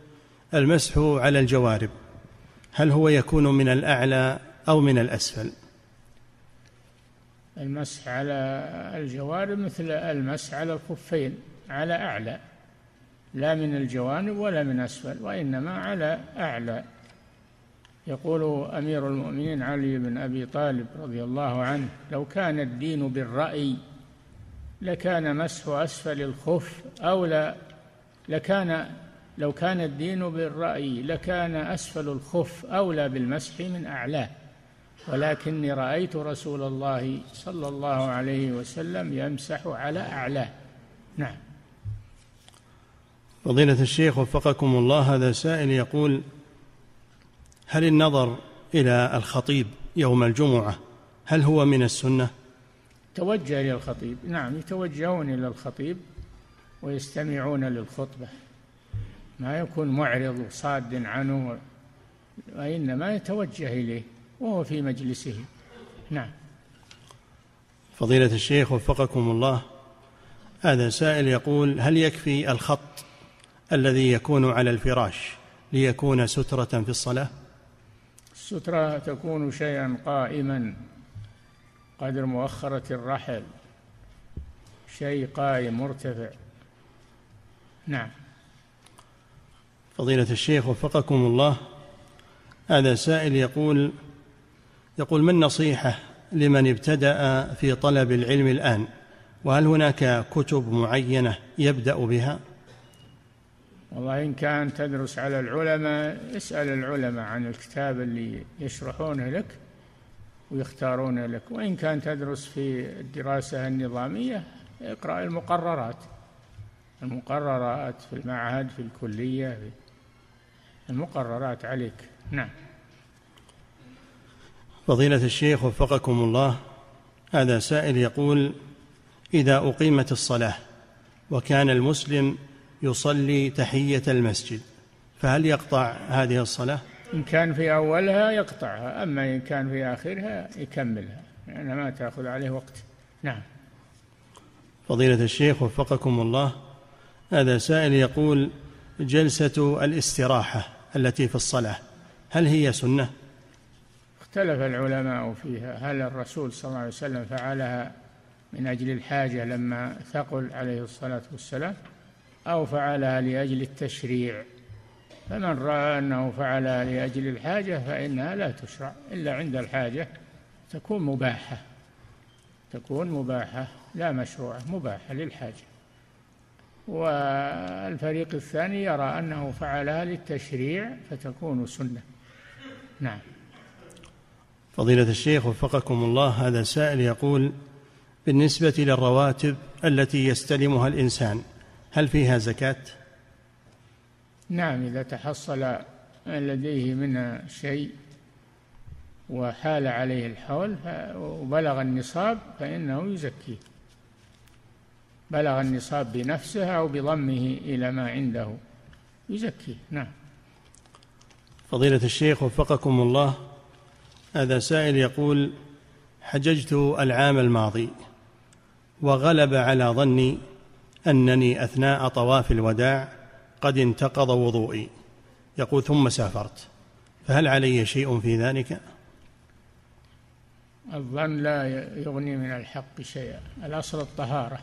المسح على الجوارب هل هو يكون من الأعلى أو من الأسفل؟ المسح على الجوارب مثل المسح على الخفين على أعلى. لا من الجوانب ولا من أسفل وإنما على أعلى. يقول أمير المؤمنين علي بن أبي طالب رضي الله عنه لو كان الدين بالرأي لكان مسح أسفل الخف أولى لكان لو كان الدين بالرأي لكان أسفل الخف أولى بالمسح من أعلاه ولكني رأيت رسول الله صلى الله عليه وسلم يمسح على أعلاه نعم. فضيلة الشيخ وفقكم الله هذا سائل يقول هل النظر إلى الخطيب يوم الجمعة هل هو من السنة؟ توجه إلى الخطيب نعم يتوجهون إلى الخطيب ويستمعون للخطبة. ما يكون معرض وصاد عنه وإنما يتوجه إليه وهو في مجلسه. نعم. فضيلة الشيخ وفقكم الله هذا سائل يقول هل يكفي الخط الذي يكون على الفراش ليكون سترة في الصلاة؟ السترة تكون شيئا قائما قدر مؤخرة الرحل شيء قائم مرتفع نعم فضيلة الشيخ وفقكم الله هذا سائل يقول يقول ما النصيحة لمن ابتدأ في طلب العلم الآن وهل هناك كتب معينة يبدأ بها؟ والله إن كان تدرس على العلماء اسأل العلماء عن الكتاب اللي يشرحونه لك ويختارونه لك. وإن كان تدرس في الدراسة النظامية اقرأ المقررات. المقررات في المعهد في الكلية في المقررات عليك. نعم. فضيلة الشيخ وفقكم الله هذا سائل يقول إذا أقيمت الصلاة وكان المسلم يصلي تحية المسجد فهل يقطع هذه الصلاة؟ إن كان في أولها يقطعها أما إن كان في آخرها يكملها لأنها يعني ما تأخذ عليه وقت نعم فضيلة الشيخ وفقكم الله هذا سائل يقول جلسة الاستراحة التي في الصلاة هل هي سنة؟ اختلف العلماء فيها هل الرسول صلى الله عليه وسلم فعلها من أجل الحاجة لما ثقل عليه الصلاة والسلام أو فعلها لأجل التشريع. فمن رأى أنه فعلها لأجل الحاجة فإنها لا تشرع إلا عند الحاجة تكون مباحة. تكون مباحة لا مشروعة مباحة للحاجة. والفريق الثاني يرى أنه فعلها للتشريع فتكون سنة. نعم. فضيلة الشيخ وفقكم الله هذا سائل يقول بالنسبة للرواتب التي يستلمها الإنسان هل فيها زكاة؟ نعم إذا تحصل لديه منها شيء وحال عليه الحول وبلغ النصاب فإنه يزكيه. بلغ النصاب بنفسه أو بضمه إلى ما عنده. يزكيه نعم. فضيلة الشيخ وفقكم الله هذا سائل يقول حججت العام الماضي وغلب على ظني أنني أثناء طواف الوداع قد انتقض وضوئي. يقول ثم سافرت. فهل علي شيء في ذلك؟ الظن لا يغني من الحق شيئا. الأصل الطهارة.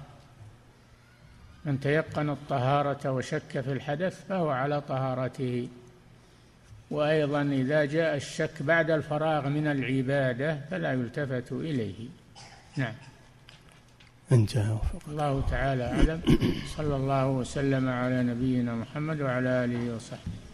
من تيقن الطهارة وشك في الحدث فهو على طهارته. وأيضا إذا جاء الشك بعد الفراغ من العبادة فلا يلتفت إليه. نعم. انتهى. الله تعالى أعلم. صلى الله وسلم على نبينا محمد وعلى آله وصحبه.